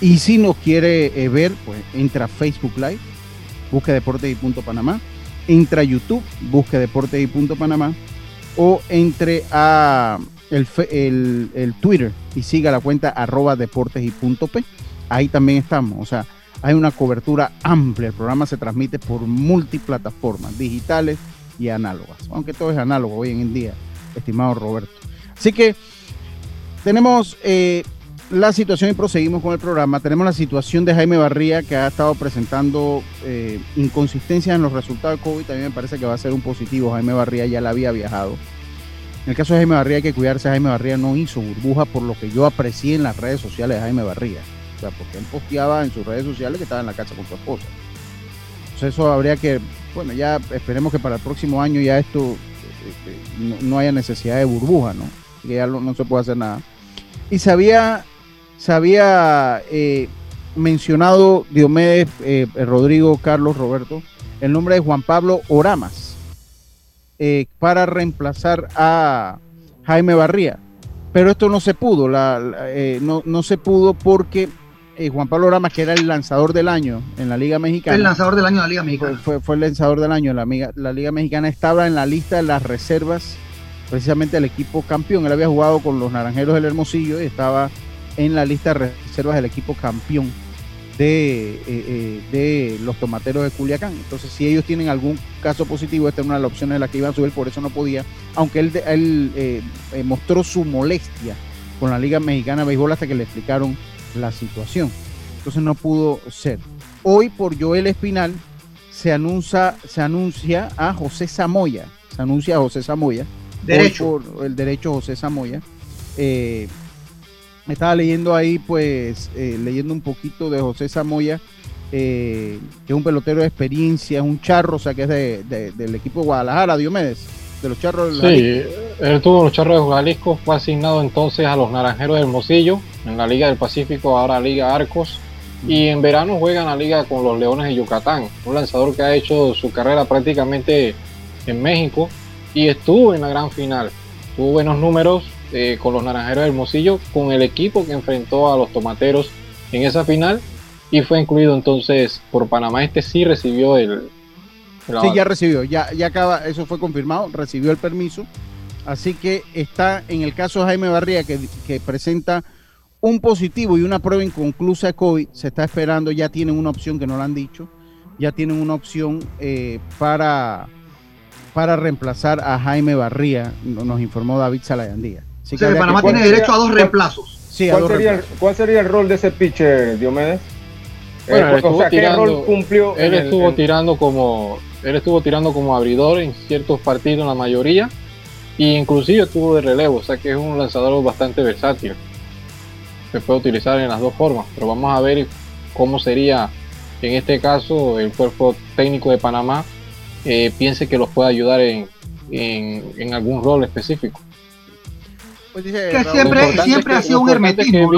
Y si nos quiere eh, ver, pues entra a Facebook Live, busque Deportes y Punto Panamá. Entra a YouTube, busque Deportes y Punto Panamá. O entre a el- el Twitter y siga la cuenta arroba Deportes y Punto P. Ahí también estamos. O sea, hay una cobertura amplia. El programa se transmite por multiplataformas digitales y análogas. Aunque todo es análogo hoy en día, estimado Roberto. Así que tenemos eh, la situación y proseguimos con el programa. Tenemos la situación de Jaime Barría que ha estado presentando eh, inconsistencias en los resultados de COVID. También me parece que va a ser un positivo. Jaime Barría ya la había viajado. En el caso de Jaime Barría hay que cuidarse. Jaime Barría no hizo burbuja por lo que yo aprecié en las redes sociales de Jaime Barría. O sea, porque él posteaba en sus redes sociales que estaba en la casa con su esposa. Entonces eso habría que, bueno, ya esperemos que para el próximo año ya esto eh, eh, no, haya necesidad de burbuja, ¿no? Que ya no, no se puede hacer nada. Y se había, se había eh, mencionado Diomedes, eh, Rodrigo, Carlos, Roberto, el nombre de Juan Pablo Oramas eh, para reemplazar a Jaime Barría. Pero esto no se pudo, la, la- eh, no, no se pudo porque eh, Juan Pablo Oramas, que era el lanzador del año en la Liga Mexicana. El lanzador del año de la Liga Mexicana. Fue, fue el lanzador del año. La, Miga- la Liga Mexicana estaba en la lista de las reservas, precisamente el equipo campeón. Él había jugado con los Naranjeros del Hermosillo y estaba en la lista de reservas del equipo campeón de, eh, eh, de los Tomateros de Culiacán. Entonces, si ellos tienen algún caso positivo, esta era una de las opciones de las que iban a subir, por eso no podía. Aunque él, él eh, eh, mostró su molestia con la Liga Mexicana de Béisbol hasta que le explicaron la situación. Entonces no pudo ser. Hoy por Joel Espinal se anuncia, se anuncia a José Samoya. Se anuncia a José Samoya. Derecho. Por el derecho José Samoya. Eh, estaba leyendo ahí, pues, eh, leyendo un poquito de José Samoya, eh, que es un pelotero de experiencia, es un charro, o sea, que es de- de- del equipo de Guadalajara, Diomedes, de los charros Sí, él tuvo los Charros de Jalisco, fue asignado entonces a los Naranjeros del Hermosillo, en la Liga del Pacífico, ahora Liga Arcos, y en verano juega en la liga con los Leones de Yucatán, un lanzador que ha hecho su carrera prácticamente en México y estuvo en la gran final. Tuvo buenos números eh, con los Naranjeros de Hermosillo, con el equipo que enfrentó a los Tomateros en esa final y fue incluido entonces por Panamá. Este sí recibió el... el Sí, ya recibió, ya, ya acaba, eso fue confirmado, recibió el permiso. Así que está en el caso de Jaime Barría, que, que presenta un positivo y una prueba inconclusa de COVID, se está esperando, ya tienen una opción que no la han dicho, ya tienen una opción eh, para, para reemplazar a Jaime Barría, no- nos informó David Salayandía. Así O sea, que habría Panamá que- tiene derecho a dos reemplazos. Sí, a ¿Cuál dos sería, el, reemplazos. cuál sería el rol de ese pitcher, Diomedes? Bueno, Eh, él o estuvo sea, ¿qué tirando- rol cumplió? Él el- estuvo en- tirando como él estuvo tirando como abridor en ciertos partidos, en la mayoría, e inclusive estuvo de relevo, o sea que es un lanzador bastante versátil. Se puede utilizar en las dos formas, pero vamos a ver cómo sería en este caso el cuerpo técnico de Panamá eh, piense que los puede ayudar en, en- en algún rol específico. Pues que siempre, siempre ha sido un hermetismo.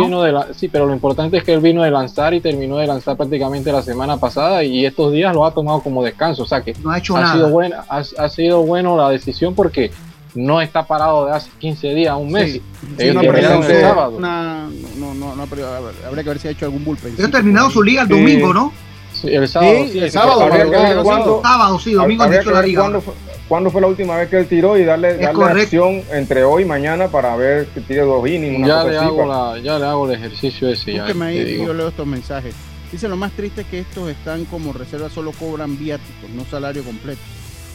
sí, pero lo importante es que él vino de lanzar y terminó de lanzar prácticamente la semana pasada y estos días lo ha tomado como descanso. O sea que no ha, hecho Sido buena, ha, sido bueno la decisión porque no está parado de hace 15 días, un mes. Sí, no, el sábado. no, no, no, habría que ver si ha hecho algún bullpen. ha terminado su liga el domingo, ¿no? Sí, el sábado. Sí, el sábado. sábado, sí, domingo han dicho la liga. ¿Cuándo fue la última vez que él tiró y darle, darle acción entre hoy y mañana para ver que tire dos innings? ya, le hago la, ya le hago el ejercicio ese. Ya, ahí, yo leo estos mensajes. Dice lo más triste es que estos están como reserva, solo cobran viáticos, no salario completo.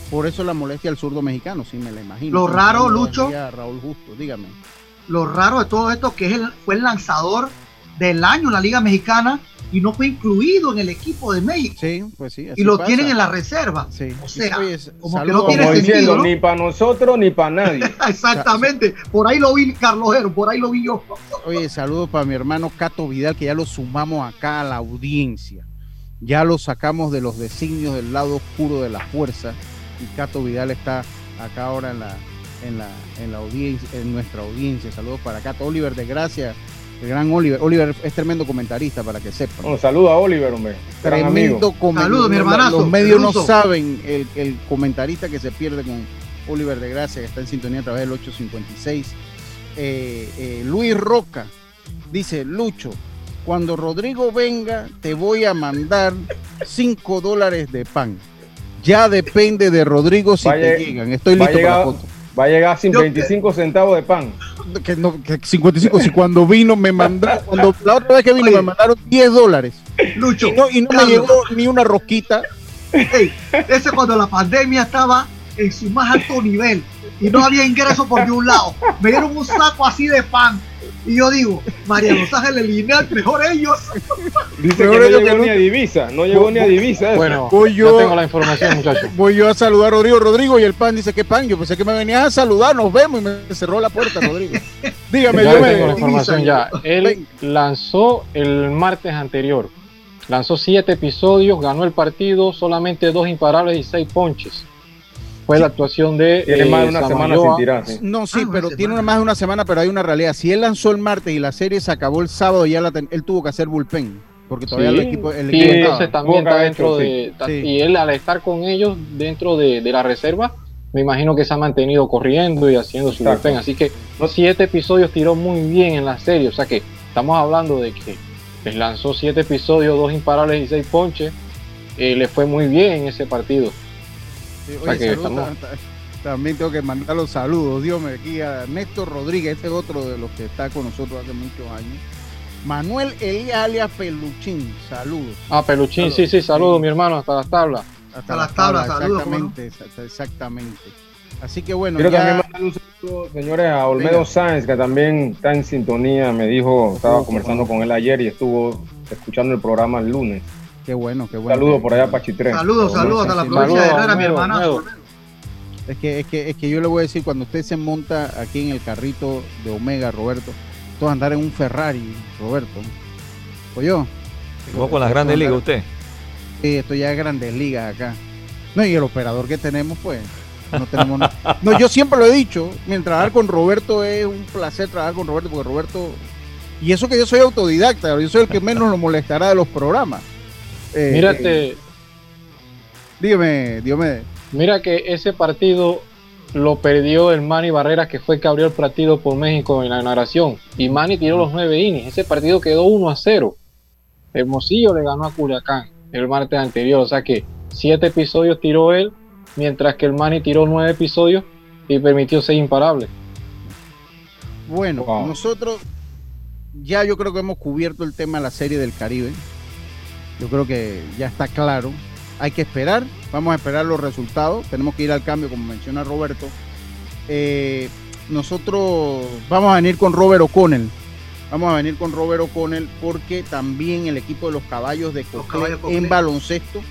Por eso la molestia al zurdo mexicano, sí me la imagino. Lo raro, Lucho. Raúl Justo, dígame. Lo raro de todo esto que es el, fue el lanzador del año en la Liga Mexicana y no fue incluido en el equipo de México. Sí, pues sí. y lo tienen en la reserva. Sí. O sea, como que no tiene sentido. Ni para nosotros ni para nadie. (laughs) Exactamente. Por ahí lo vi Carlos Hero, por ahí lo vi yo. Oye, saludos para mi hermano Cato Vidal, que ya lo sumamos acá a la audiencia. Ya lo sacamos de los designios del lado oscuro de la fuerza. Y Cato Vidal está acá ahora en la, en la, en la audiencia, en nuestra audiencia. Saludos para Cato. Oliver de Gracia el gran Oliver. Oliver es tremendo comentarista, para que sepan. Un saludo a Oliver, hombre. Tremendo comentarista. mi hermanazo. Los medios no saben el, comentarista que se pierde con Oliver de Gracia, que está en sintonía a través del 856. Eh, eh, Luis Roca dice, Lucho, cuando Rodrigo venga, te voy a mandar 5 dólares de pan. Ya depende de Rodrigo si te llegan. Estoy listo para la foto. Va a llegar sin 25 centavos de pan. Que, no, que 55, si cuando vino me mandaron, cuando la otra vez que vino me mandaron 10 dólares. Lucho. Y no, me llegó ni una rosquita. ese cuando la pandemia estaba en su más alto nivel y no había ingreso por ningún lado. Me dieron un saco así de pan y yo digo, María Los Ángeles Lineal, mejor ellos. Dice que no llegó ni a divisa, no llegó ni a divisa. Bueno, voy yo, tengo la información, muchachos. Voy yo a saludar a Rodrigo. Rodrigo y el pan dice, ¿qué pan? Yo pensé que me venías a saludar, nos vemos y me cerró la puerta, Rodrigo. (laughs) Dígame, yo me tengo la información ya. Él lanzó el martes anterior. Lanzó siete episodios, ganó el partido, solamente dos imparables y seis ponches fue la actuación de. Tiene más de una semana sin tirar. No, sí, ah, pero tiene una, más de una semana, pero hay una realidad. Si él lanzó el martes y la serie se acabó el sábado, ya él tuvo que hacer bullpen. Porque todavía el equipo. El y entonces también está dentro de. Y él, al estar con ellos dentro de, la reserva, me imagino que se ha mantenido corriendo y haciendo su bullpen. Así que siete episodios tiró muy bien en la serie. O sea que estamos hablando de que les lanzó siete episodios, dos imparables y seis ponches. Eh, le fue muy bien en ese partido también tengo que mandar los saludos, Dios me aquí a Néstor Rodríguez, este es otro de los que está con nosotros hace muchos años. Manuel Elías alias Peluchín, saludos. Ah, Peluchín, sí, sí, saludos mi hermano, hasta las tablas. Hasta, las tablas, exactamente, exactamente. Así que bueno, Quiero también mandar un saludo, señores, a Olmedo Sáenz, que también está en sintonía, me dijo, estaba conversando con él ayer y estuvo escuchando el programa el lunes. Qué bueno, qué bueno. Saludos por allá para Chitré. Saludos, saludos a la provincia de Herrera, mi hermana. Es que, es, que, es que yo le voy a decir, cuando usted se monta aquí en el carrito de Omega, Roberto, tú andar en un Ferrari, Roberto. ¿O yo? ¿Vos con las grandes ligas usted? Sí, estoy ya en grandes ligas acá. No, y el operador que tenemos, pues, no tenemos nada. No, yo siempre lo he dicho, mientras trabajar con Roberto es un placer trabajar con Roberto, porque Roberto, y eso que yo soy autodidacta, yo soy el que menos lo molestará de los programas. Eh, Mírate. Eh, dígame, dígame. Mira que ese partido lo perdió el Manny Barreras, que fue el que abrió el partido por México en la narración. Y Manny tiró los nueve innings. Ese partido quedó 1 a 0. Hermosillo le ganó a Culiacán el martes anterior. O sea que siete episodios tiró él, mientras que el Manny tiró nueve episodios y permitió seis imparables. Bueno, nosotros ya yo creo que hemos cubierto el tema de la serie del Caribe. Yo creo que ya está claro. Hay que esperar, vamos a esperar los resultados. Tenemos que ir al cambio, como menciona Roberto. Eh, nosotros vamos a venir con Robert O'Connell. Vamos a venir con Robert O'Connell porque también el equipo de los caballos de Cocle en baloncesto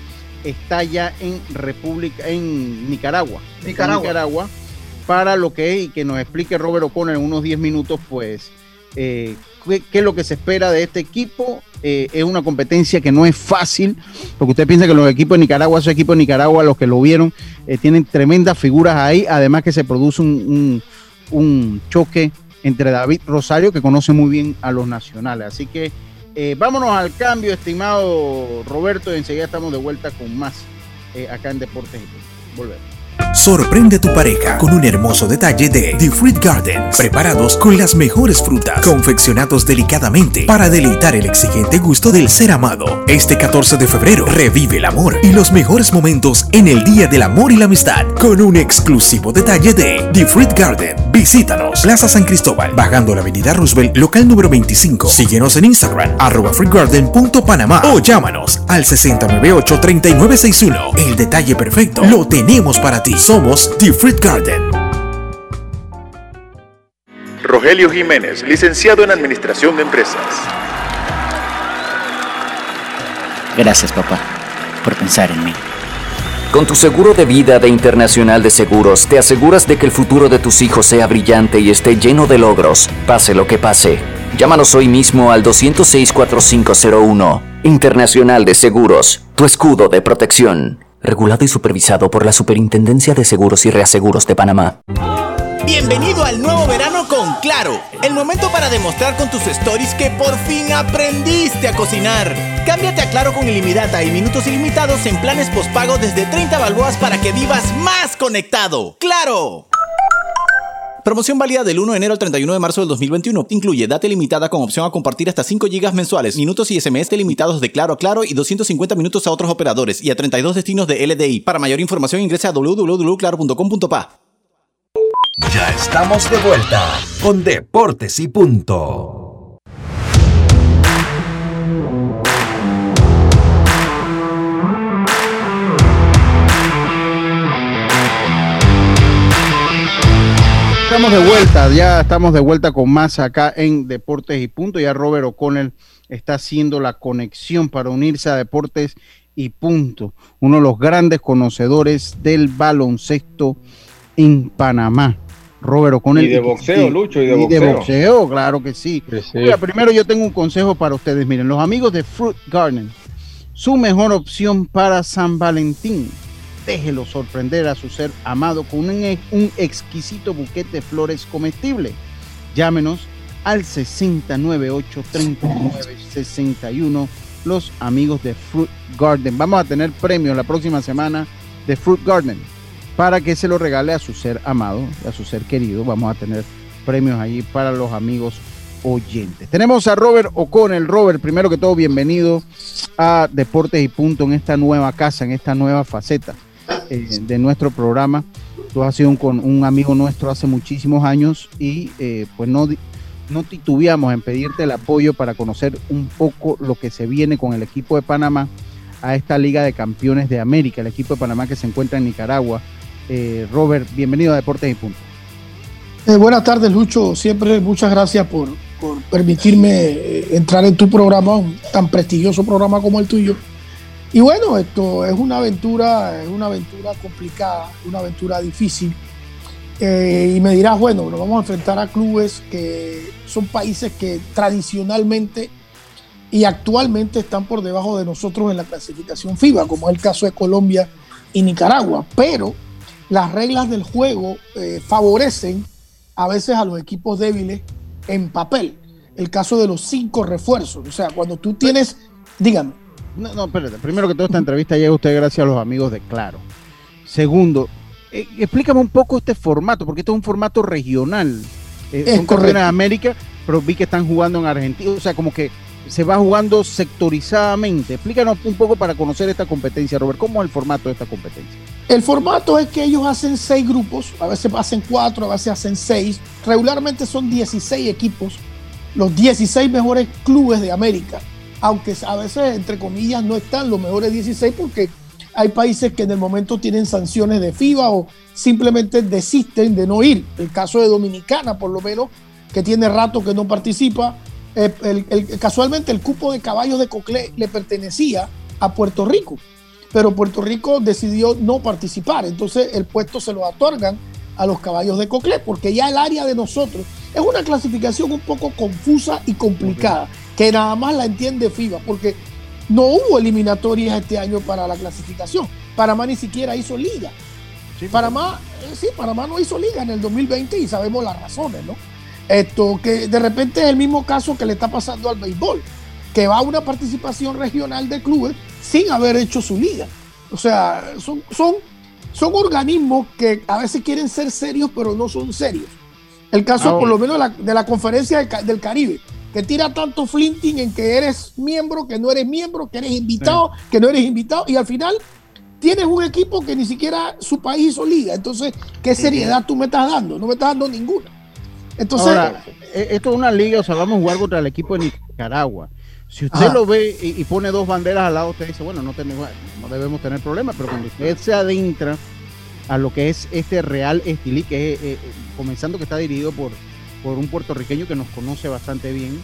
está ya en República, en Nicaragua. Nicaragua. para lo que es y que nos explique Robert O'Connell en unos 10 minutos, pues, eh, qué, es lo que se espera de este equipo. Eh, es una competencia que no es fácil, porque usted piensa que los equipos de Nicaragua, esos equipos de Nicaragua, los que lo vieron, eh, tienen tremendas figuras ahí, además que se produce un, choque entre David Rosario, que conoce muy bien a los nacionales. Así que vámonos al cambio, estimado Roberto, y enseguida estamos de vuelta con más acá en Deportes y Volvemos. Sorprende a tu pareja con un hermoso detalle de The Fruit Gardens, preparados con las mejores frutas, confeccionados delicadamente para deleitar el exigente gusto del ser amado. Este 14 de febrero revive el amor y los mejores momentos en el Día del Amor y la Amistad con un exclusivo detalle de The Fruit Garden. Visítanos, Plaza San Cristóbal, bajando la avenida Roosevelt, local número 25. Síguenos en Instagram, arroba fruitgarden.panamá o llámanos al 6098-3961. El detalle perfecto lo tenemos para ti. Somos The Fruit Garden. Rogelio Jiménez, licenciado en Administración de Empresas. Gracias, papá, por pensar en mí. Con tu seguro de vida de Internacional de Seguros, te aseguras de que el futuro de tus hijos sea brillante y esté lleno de logros, pase lo que pase. Llámanos hoy mismo al 206-4501. Internacional de Seguros, tu escudo de protección. Regulado y supervisado por la Superintendencia de Seguros y Reaseguros de Panamá. Bienvenido al nuevo verano con Claro. El momento para demostrar con tus stories que por fin aprendiste a cocinar. Cámbiate a Claro con ilimitada y minutos ilimitados en planes postpago desde 30 balboas para que vivas más conectado. ¡Claro! Promoción válida del 1 de enero al 31 de marzo del 2021. Incluye data limitada con opción a compartir hasta 5 GB mensuales, minutos y SMS limitados de Claro a Claro y 250 minutos a otros operadores y a 32 destinos de LDI. Para mayor información ingresa a www.claro.com.pa. Ya estamos de vuelta con Deportes y Punto. Estamos de vuelta, ya estamos de vuelta con más acá en Deportes y Punto. Ya Robert O'Connell está haciendo la conexión para unirse a Deportes y Punto, uno de los grandes conocedores del baloncesto en Panamá. Robert O'Connell. Y de boxeo, Lucho, y de y boxeo. de boxeo, claro que sí. Mira, primero yo tengo un consejo para ustedes. Miren, los amigos de Fruit Garden, su mejor opción para San Valentín. Déjelo sorprender a su ser amado con un, un exquisito buquete de flores comestible. Llámenos al 698-3961, los amigos de Fruit Garden. Vamos a tener premios la próxima semana de Fruit Garden para que se lo regale a su ser amado, a su ser querido. Vamos a tener premios allí para los amigos oyentes. Tenemos a Robert O'Connell. Robert, primero que todo, bienvenido a Deportes y Punto en esta nueva casa, en esta nueva faceta eh, de nuestro programa. Tú has sido un, un amigo nuestro hace muchísimos años y eh, pues no, no titubeamos en pedirte el apoyo para conocer un poco lo que se viene con el equipo de Panamá a esta Liga de Campeones de América, el equipo de Panamá que se encuentra en Nicaragua. Eh, Robert, bienvenido a Deportes y Punto. Eh, buenas tardes, Lucho. Siempre muchas gracias por, por permitirme eh, entrar en tu programa, un tan prestigioso programa como el tuyo. Y bueno, esto es una aventura, es una aventura complicada, una aventura difícil. Eh, y me dirás, bueno, nos vamos a enfrentar a clubes que son países que tradicionalmente y actualmente están por debajo de nosotros en la clasificación FIBA, como es el caso de Colombia y Nicaragua. Pero las reglas del juego eh, favorecen a veces a los equipos débiles en papel. El caso de los cinco refuerzos. O sea, cuando tú tienes, dígame. No, no, espérate. Primero que todo, esta entrevista llega a usted gracias a los amigos de Claro. Segundo, eh, explícame un poco este formato, porque este es un formato regional. Eh, Es son correcto. de América, pero vi que están jugando en Argentina. O sea, como que se va jugando sectorizadamente. Explícanos un poco para conocer esta competencia, Robert. ¿Cómo es el formato de esta competencia? El formato es que ellos hacen seis grupos, a veces hacen cuatro, a veces hacen seis. Regularmente son 16 equipos, los 16 mejores clubes de América, aunque a veces, entre comillas, no están los mejores 16 porque hay países que en el momento tienen sanciones de FIBA o simplemente desisten de no ir. El caso de Dominicana, por lo menos, que tiene rato que no participa. Eh, casualmente el cupo de caballos de Coclé le pertenecía a Puerto Rico pero Puerto Rico decidió no participar. Entonces el puesto se lo otorgan a los caballos de Coclé, porque ya el área de nosotros es una clasificación un poco confusa y complicada, que nada más la entiende FIBA, porque no hubo eliminatorias este año para la clasificación. Panamá ni siquiera hizo liga. Panamá, eh, sí, Panamá no hizo liga en el 2020 y sabemos las razones, ¿no? Esto que de repente es el mismo caso que le está pasando al béisbol, que va a una participación regional de clubes sin haber hecho su liga. O sea, son, son, son organismos que a veces quieren ser serios, pero no son serios. El caso, por lo menos, de la, de la conferencia del Caribe, que tira tanto flinting en que eres miembro, que no eres miembro, que eres invitado, que no eres invitado, y al final tienes un equipo que ni siquiera su país hizo liga. Entonces, ¿qué seriedad tú me estás dando? No me estás dando ninguna. Entonces, Ahora, eh, esto es una liga, o sea, vamos a jugar contra el equipo de Nicaragua. Si usted Ajá. lo ve y, y pone dos banderas al lado, usted dice, bueno, no, tenemos, no debemos tener problemas, pero cuando usted se adentra a lo que es este Real Estilí, que es, eh, eh, comenzando que está dirigido por, por un puertorriqueño que nos conoce bastante bien,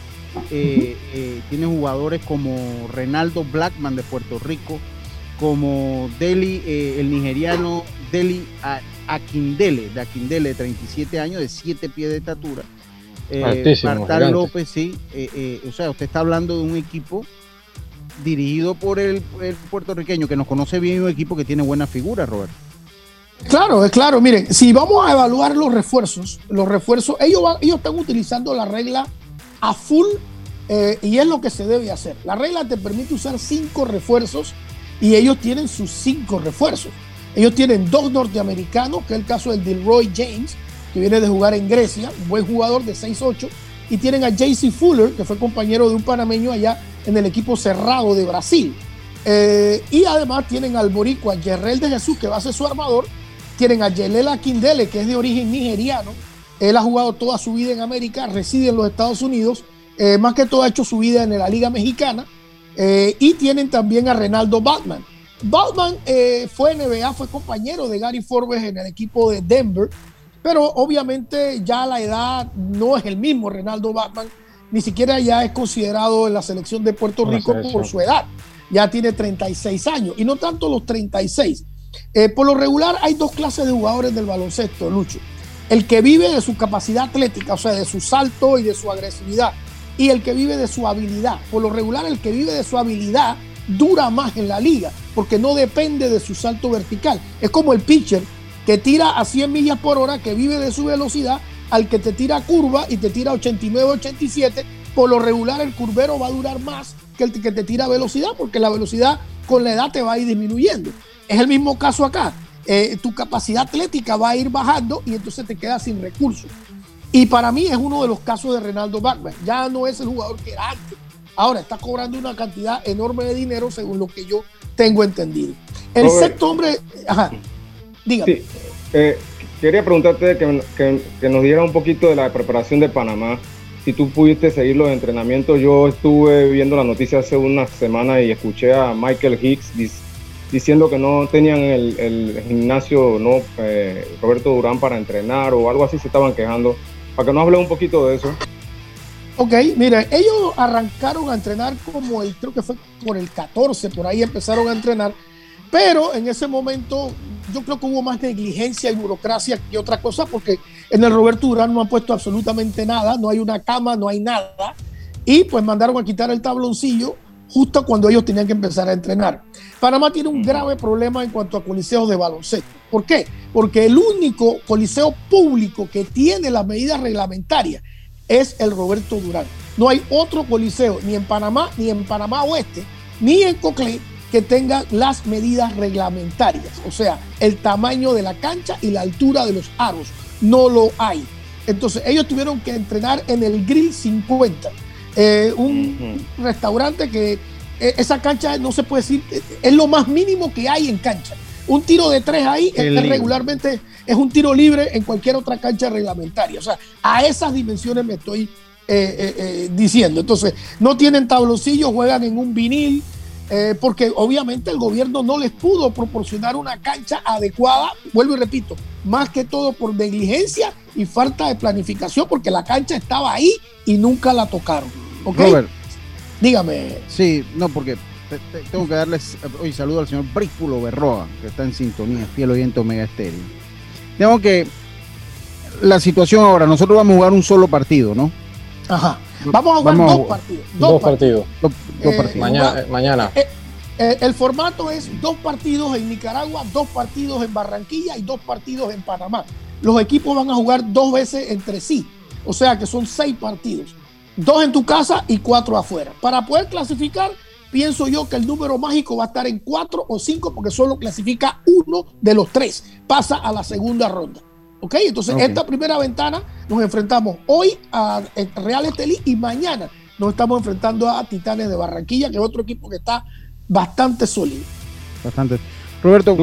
eh, eh, tiene jugadores como Renaldo Blackman de Puerto Rico, como Deli, eh, el nigeriano Deli Akindele, de Akindele, de 37 años, de 7 pies de estatura. Eh, gigante. López, sí. eh, eh, o sea, usted está hablando de un equipo dirigido por el, el puertorriqueño que nos conoce bien y un equipo que tiene buena figura, Roberto. Claro, es claro. Miren, si vamos a evaluar los refuerzos, los refuerzos, ellos, van- ellos están utilizando la regla a full eh, y es lo que se debe hacer. La regla te permite usar cinco refuerzos y ellos tienen sus cinco refuerzos. Ellos tienen dos norteamericanos, que es el caso del Dilroy James, que viene de jugar en Grecia, un buen jugador de 6'8", y tienen a JC Fuller, que fue compañero de un panameño allá en el equipo cerrado de Brasil. Eh, y además tienen al boricua Yerrel de Jesús, que va a ser su armador. Tienen a Yelela Kindele, que es de origen nigeriano. Él ha jugado toda su vida en América, reside en los Estados Unidos. eh, más que todo ha hecho su vida en la Liga Mexicana. Eh, y tienen también a Renaldo Batman. Batman eh, fue NBA, fue compañero de Gary Forbes en el equipo de Denver. Pero obviamente ya la edad no es el mismo Renaldo Batman. Ni siquiera ya es considerado en la selección de Puerto Rico por su edad. Ya tiene 36 años. Y no tanto los 36. Eh, por lo regular hay dos clases de jugadores del baloncesto, Lucho. El que vive de su capacidad atlética, o sea, de su salto y de su agresividad. Y el que vive de su habilidad. Por lo regular, el que vive de su habilidad dura más en la liga, porque no depende de su salto vertical. Es como el pitcher que tira a 100 millas por hora, que vive de su velocidad, al que te tira curva y te tira 89, 87. Por lo regular, el curvero va a durar más que el que te tira velocidad, porque la velocidad con la edad te va a ir disminuyendo. Es el mismo caso acá. Eh, tu capacidad atlética va a ir bajando y entonces te quedas sin recursos. Y para mí es uno de los casos de Renaldo Bachman. Ya no es el jugador que era antes. Ahora está cobrando una cantidad enorme de dinero según lo que yo tengo entendido. El Robert. sexto hombre, ajá, dígame. Sí, eh, quería preguntarte que, que- que nos diera un poquito de la preparación de Panamá. Si tú pudiste seguir los entrenamientos, yo estuve viendo la noticia hace una semana y escuché a Michael Hicks diciendo que no tenían el, el gimnasio, no eh, Roberto Durán para entrenar o algo así se estaban quejando. Para que nos hable un poquito de eso. Ok, mira, ellos arrancaron a entrenar como el, creo que fue por el 14, por ahí empezaron a entrenar, pero en ese momento yo creo que hubo más negligencia y burocracia que otra cosa, porque en el Roberto Durán no han puesto absolutamente nada, no hay una cama, no hay nada, y pues mandaron a quitar el tabloncillo justo cuando ellos tenían que empezar a entrenar. Panamá tiene un grave problema en cuanto a coliseos de baloncesto. ¿Por qué? Porque el único coliseo público que tiene las medidas reglamentarias es el Roberto Durán. No hay otro coliseo, ni en Panamá, ni en Panamá Oeste, ni en Coclé, que tenga las medidas reglamentarias. O sea, el tamaño de la cancha y la altura de los aros. No lo hay. Entonces, ellos tuvieron que entrenar en el Grill 50, eh, un restaurante que eh, esa cancha no se puede decir, eh, es lo más mínimo que hay en cancha. Un tiro de tres ahí es- regularmente es un tiro libre en cualquier otra cancha reglamentaria. O sea, a esas dimensiones me estoy eh, eh, eh, diciendo. Entonces, no tienen tabloncillos, juegan en un vinil, eh, porque obviamente el gobierno no les pudo proporcionar una cancha adecuada, vuelvo y repito, más que todo por negligencia y falta de planificación, porque la cancha estaba ahí y nunca la tocaron. ¿ok? Robert, Dígame. Sí, no, porque te- te- tengo que darles hoy saludo al señor Bríspulo Berroa, que está en sintonía, fiel oyente Omega Estéreo. Tengo que. La situación ahora, nosotros vamos a jugar un solo partido, ¿no? Ajá. Vamos a jugar Vamos a dos jugar. partidos. Dos partidos. Dos, dos Eh, partidos. Mañana. eh, mañana. Eh, eh, el formato es dos partidos en Nicaragua, dos partidos en Barranquilla y dos partidos en Panamá. Los equipos van a jugar dos veces entre sí. O sea que son seis partidos. Dos en tu casa y cuatro afuera. Para poder clasificar, pienso yo que el número mágico va a estar en cuatro o cinco porque solo clasifica uno de los tres. Pasa a la segunda ronda. ¿Ok? Entonces, Ok. esta primera ventana nos enfrentamos hoy a eh, Real Estelí y mañana nos estamos enfrentando a Titanes de Barranquilla, que es otro equipo que está bastante sólido. Bastante. Roberto,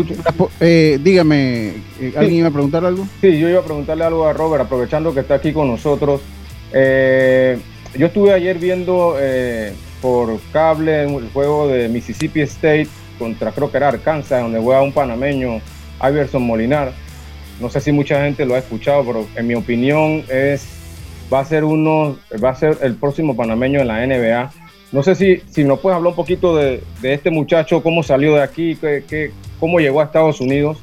eh, dígame, eh, ¿alguien iba a preguntar algo? Sí, yo iba a preguntarle algo a Robert, aprovechando que está aquí con nosotros. Eh, yo estuve ayer viendo eh, por cable el juego de Mississippi State contra, creo que era Arkansas, donde juega un panameño, Iverson Molinar. No sé si mucha gente lo ha escuchado, pero en mi opinión es va a ser uno, va a ser el próximo panameño en la NBA. No sé si, si nos puedes hablar un poquito de, de este muchacho, cómo salió de aquí, qué, qué- cómo llegó a Estados Unidos,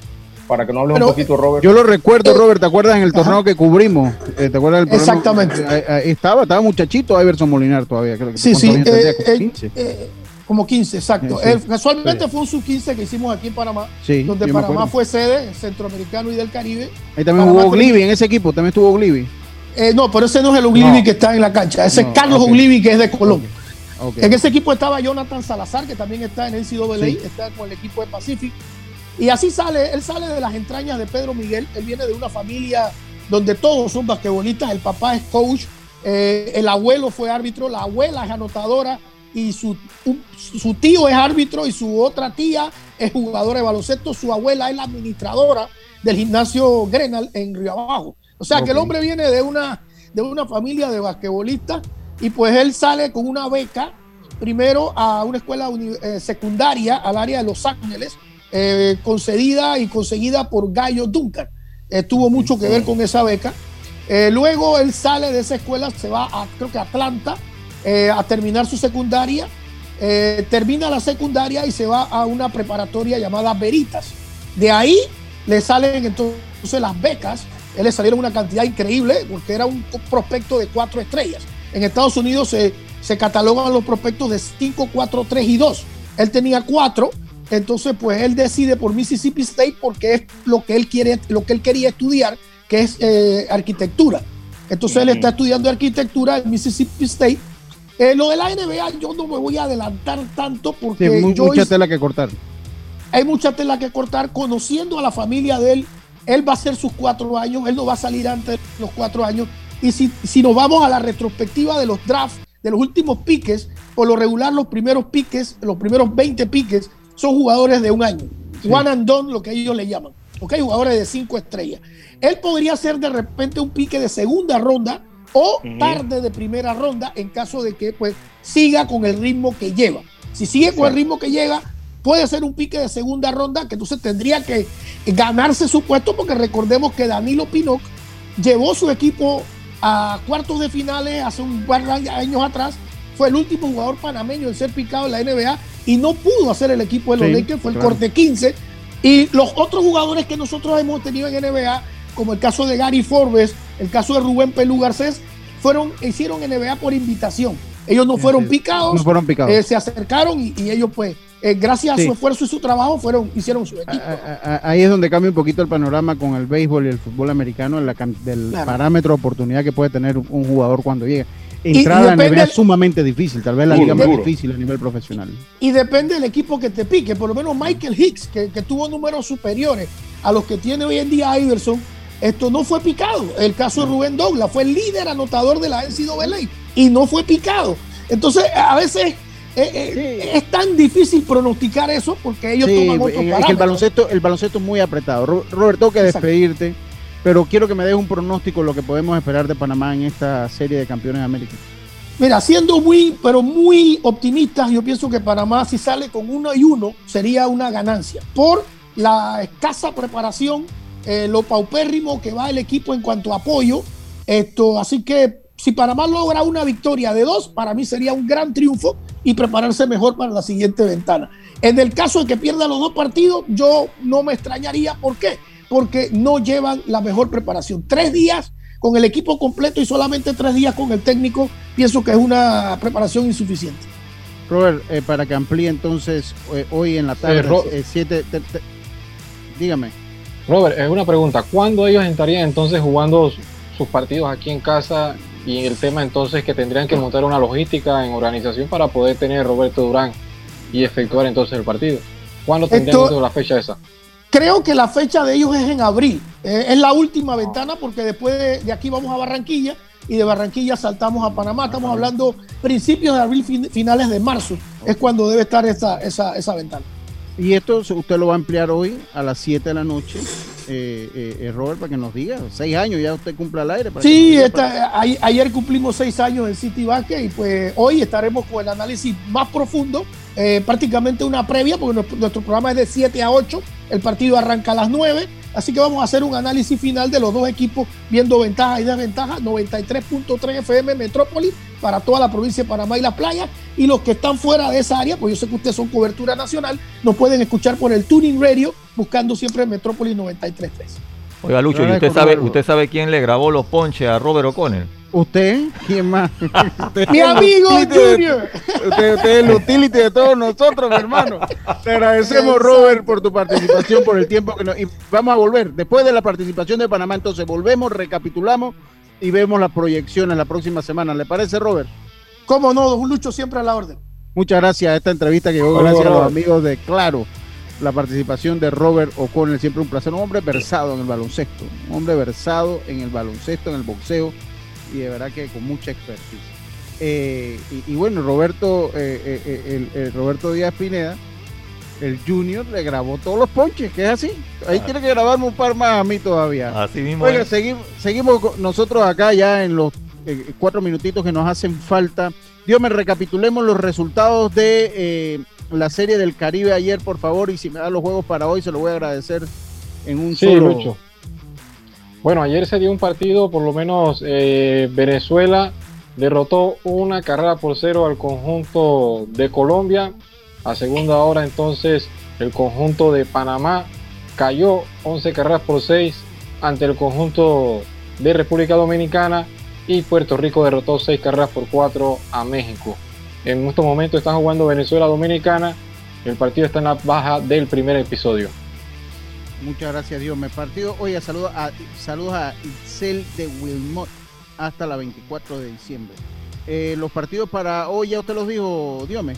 para que nos hables un poquito, Robert. Yo lo recuerdo, Robert, ¿te acuerdas en el torneo que cubrimos? Eh, ¿Te acuerdas del? Exactamente. Ahí- ahí estaba, estaba muchachito Iverson Molinar todavía, creo que Sí, ¿cuántos sí, años tendría? eh, Como eh, 15. eh, como 15, exacto. Sí, sí. Casualmente fue un sub-15 que hicimos aquí en Panamá, Sí, donde Panamá fue sede, centroamericano y del Caribe. Ahí también Panamá jugó Glivi, en ese equipo también estuvo Glivi. Eh, no, pero ese no es el Uglivi No. que está en la cancha, ese No, es Carlos ok. Uglivi que es de. Ok. En ese equipo estaba Jonathan Salazar, que también está en el Sí. está con el equipo de Pacific. Y así sale, él sale de las entrañas de Pedro Miguel, él viene de una familia donde todos son basquetbolistas, el papá es coach, eh, el abuelo fue árbitro, la abuela es anotadora y su, su tío es árbitro y su otra tía es jugadora de baloncesto, su abuela es la administradora del gimnasio Grenal en Río Abajo. O sea que el hombre viene de una, de una familia de basquetbolistas y pues él sale con una beca primero a una escuela eh, secundaria al área de Los Ángeles, eh, concedida y conseguida por Gallo Duncan. Eh, tuvo mucho que ver con esa beca. Eh, luego él sale de esa escuela, se va a, creo que a Atlanta, eh, a terminar su secundaria. Eh, termina la secundaria y se va a una preparatoria llamada Veritas. De ahí le salen entonces las becas. Él le salieron una cantidad increíble porque era un prospecto de cuatro estrellas. En Estados Unidos se, se catalogan los prospectos de 5, 4, 3 y 2. Él tenía cuatro, entonces pues él decide por Mississippi State porque es lo que él quiere, lo que él quería estudiar, que es eh, arquitectura. Entonces él está estudiando arquitectura en Mississippi State. Eh, lo de la NBA yo no me voy a adelantar tanto Sí, porque mu- yo mucha hice- tela que cortar. hay mucha tela que cortar. Conociendo a la familia de él, él va a hacer sus cuatro años, él no va a salir antes de los cuatro años. Y si, si nos vamos a la retrospectiva de los drafts, de los últimos piques, por lo regular los primeros piques, los primeros 20 piques, son jugadores de un año. One and done, lo que ellos le llaman. ¿Ok? Jugadores de cinco estrellas. Él podría ser de repente un pique de segunda ronda o tarde de primera ronda en caso de que pues siga con el ritmo que lleva. Si sigue con el ritmo que llega, puede ser un pique de segunda ronda que entonces tendría que ganarse su puesto porque recordemos que Danilo Pinoc llevó su equipo a cuartos de finales hace un par de años atrás. Fue el último jugador panameño en ser picado en la NBA y no pudo hacer el equipo de los Sí, Lakers, fue el claro. corte 15. Y los otros jugadores que nosotros hemos tenido en NBA, como el caso de Gary Forbes, el caso de Rubén Pelú Garcés, fueron, hicieron NBA por invitación. Ellos no fueron picados, No fueron picados. eh, se acercaron y, y ellos pues, eh, gracias Sí. a su esfuerzo y su trabajo, fueron, hicieron su equipo. Ahí es donde cambia un poquito el panorama con el béisbol y el fútbol americano, la can- del Claro. parámetro de oportunidad que puede tener un jugador cuando llega. Entrar y a la NBA es sumamente difícil, tal vez la liga más difícil a nivel profesional. Y depende del equipo que te pique. Por lo menos Michael Hicks, que, que tuvo números superiores a los que tiene hoy en día Iverson, esto no fue picado. El caso de Rubén Douglas fue el líder anotador de la NCAA y no fue picado. Entonces, a veces eh, eh, es tan difícil pronosticar eso porque ellos Sí, toman otros en- es que el baloncesto, el baloncesto es muy apretado. Ro- Robert, tengo que Exacto. despedirte, pero quiero que me des un pronóstico de lo que podemos esperar de Panamá en esta serie de campeones de América. Mira, siendo muy, pero muy optimistas, yo pienso que Panamá si sale con uno y uno sería una ganancia por la escasa preparación, eh, lo paupérrimo que va el equipo en cuanto a apoyo. Esto, así que si Panamá logra una victoria de dos, para mí sería un gran triunfo y prepararse mejor para la siguiente ventana. En el caso de que pierda los dos partidos, yo no me extrañaría. ¿Por qué? Porque no llevan la mejor preparación. Tres días con el equipo completo y solamente tres días con el técnico, pienso que es una preparación insuficiente. Robert, eh, para que amplíe entonces eh, hoy en la tarde, Eh, siete, te- te- dígame. Robert, es una pregunta. ¿Cuándo ellos estarían entonces jugando sus partidos aquí en casa y el tema entonces que tendrían que montar una logística en organización para poder tener Roberto Durán y efectuar entonces el partido. ¿Cuándo tendríamos la fecha esa? Creo que la fecha de ellos es en abril. Eh, es la última ventana porque después de, aquí vamos a Barranquilla y de Barranquilla saltamos a Panamá. Estamos hablando principios de abril, finales de marzo. Es cuando debe estar esa, esa, esa ventana. Y esto usted lo va a emplear hoy a las 7 de la noche, eh, eh, eh, Robert, para que nos diga. Seis años ya usted cumple al aire. sí, ayer cumplimos seis años en City Basket y pues hoy estaremos con el análisis más profundo, prácticamente una previa, porque nuestro, nuestro programa es de 7 a 8, el partido arranca a las 9 Así que vamos a hacer un análisis final de los dos equipos viendo ventajas y desventajas. 93.3 FM Metrópolis para toda la provincia de Panamá y las playas. Y los que están fuera de esa área, pues yo sé que ustedes son cobertura nacional, nos pueden escuchar por el Tuning Radio buscando siempre Metrópolis 93.3. Oiga, Lucho, ¿y usted sabe, usted sabe quién le grabó los ponches a Robert O'Connell? ¿Usted? ¿Quién más? (laughs) Mi amigo Junior. Usted, es el utility de todos nosotros, mi hermano. Te agradecemos, Robert, por tu participación, por el tiempo que nos... Y vamos a volver. Después de la participación de Panamá, entonces volvemos, recapitulamos y vemos las proyecciones la próxima semana. ¿Le parece, Robert? Cómo no, un Lucho siempre a la orden. Muchas gracias a esta entrevista que llegó gracias a los amigos de Claro. La participación de Robert O'Connell, siempre un placer. Un hombre versado en el baloncesto. Un hombre versado en el baloncesto, en el boxeo y de verdad que con mucha expertise. Eh, y, bueno, Roberto, eh, eh, el, Roberto Díaz Pineda, el Junior, le grabó todos los ponches, que es así. Ahí tiene que grabarme un par más a mí todavía. Así mismo. Oiga, seguimos, seguimos nosotros acá ya en los cuatro minutitos que nos hacen falta. Dios me recapitulemos los resultados de la serie del Caribe ayer, por favor, y si me da los juegos para hoy, se lo voy a agradecer en un solo. Bueno, ayer se dio un partido, por lo menos eh, Venezuela derrotó una carrera por cero al conjunto de Colombia. A segunda hora entonces el conjunto de Panamá cayó 11 carreras por 6 ante el conjunto de República Dominicana y Puerto Rico derrotó 6 carreras por 4 a México. En estos momentos está jugando Venezuela Dominicana. El partido está en la baja del primer episodio. Muchas gracias, Dios. Me partido. Oye, saludos a, saludos a Itzel de Wilmot hasta la 24 de diciembre. Eh, los partidos para hoy, ya usted los dijo, Diome.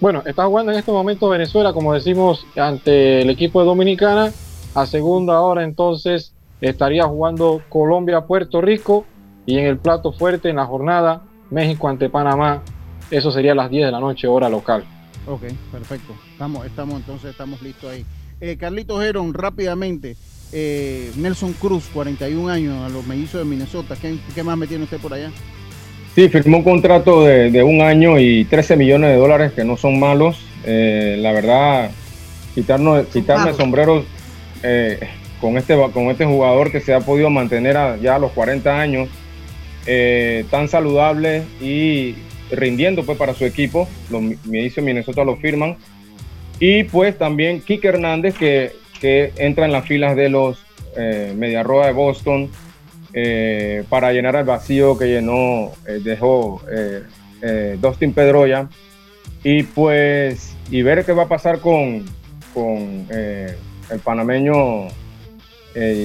Bueno, está jugando en este momento Venezuela, como decimos, ante el equipo de Dominicana. A segunda hora, entonces, estaría jugando Colombia-Puerto Rico. Y en el plato fuerte, en la jornada, México ante Panamá. Eso sería a las 10 de la noche, hora local. Ok, perfecto. Estamos, estamos entonces, estamos listos ahí. Eh, Carlitos Heron, rápidamente. Eh, Nelson Cruz, 41 años, a los mellizos de Minnesota. ¿Qué, más me tiene usted por allá? Sí, firmó un contrato de, un año y 13 millones de dólares que no son malos. Eh, la verdad, quitarnos, quitarme sombreros con, este, con este jugador que se ha podido mantener ya a los 40 años, tan saludable y rindiendo pues para su equipo. Los mellizos de Minnesota lo firman y pues también Kike Hernández, que, entra en las filas de los eh, Mediarroa de Boston eh, para llenar el vacío que llenó, eh, dejó eh, Dustin Pedroya. Y pues, y ver qué va a pasar con, con el panameño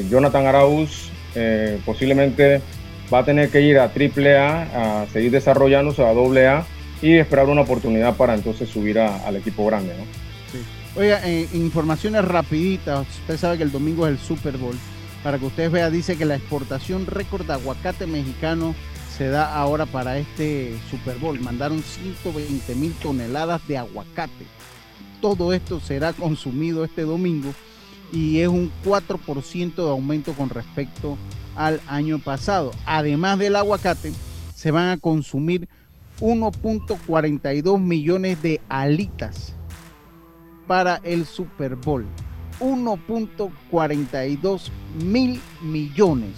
Jonathan Arauz. posiblemente va a tener que ir a AAA a seguir desarrollándose a AA y esperar una oportunidad para entonces subir al equipo grande. ¿no? Oiga, informaciones rapiditas. Usted sabe que el domingo es el Super Bowl. Para que ustedes vean, dice que la exportación récord de aguacate mexicano se da ahora para este Super Bowl. Mandaron 120 mil toneladas de aguacate. Todo esto será consumido este domingo y es un 4% de aumento con respecto al año pasado. Además del aguacate, se van a consumir 1.42 millones de alitas para el Super Bowl. 1.42 mil millones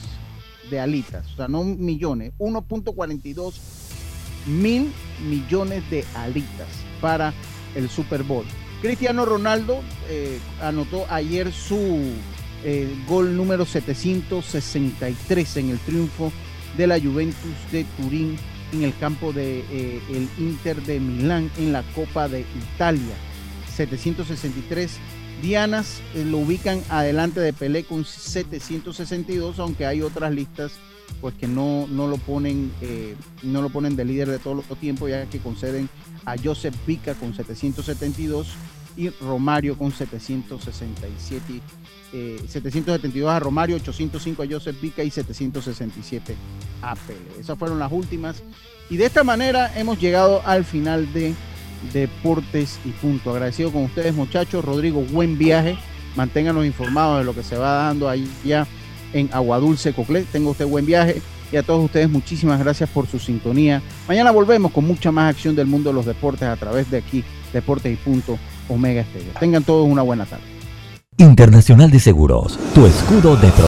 de alitas, o sea, no millones, 1.42 mil millones de alitas para el Super Bowl. Cristiano Ronaldo eh, anotó ayer su eh, gol número 763 en el triunfo de la Juventus de Turín en el campo del de, eh, Inter de Milán en la Copa de Italia. 763 Dianas eh, lo ubican adelante de Pelé con 762, aunque hay otras listas pues que no, no lo ponen eh, no lo ponen de líder de todos los tiempos, ya que conceden a Joseph Pica con 772 y Romario con 767 772 a Romario, 805 a Joseph Pica y 767 a Pelé. Esas fueron las últimas. Y de esta manera hemos llegado al final de Deportes y Punto. Agradecido con ustedes, muchachos. Rodrigo, buen viaje. Manténganos informados de lo que se va dando ahí ya en Aguadulce, Coclé. Tenga usted buen viaje. Y a todos ustedes, muchísimas gracias por su sintonía. Mañana volvemos con mucha más acción del mundo de los deportes a través de aquí, Deportes y Punto, Omega Estéreo. Tengan todos una buena tarde. Internacional de Seguros, tu escudo de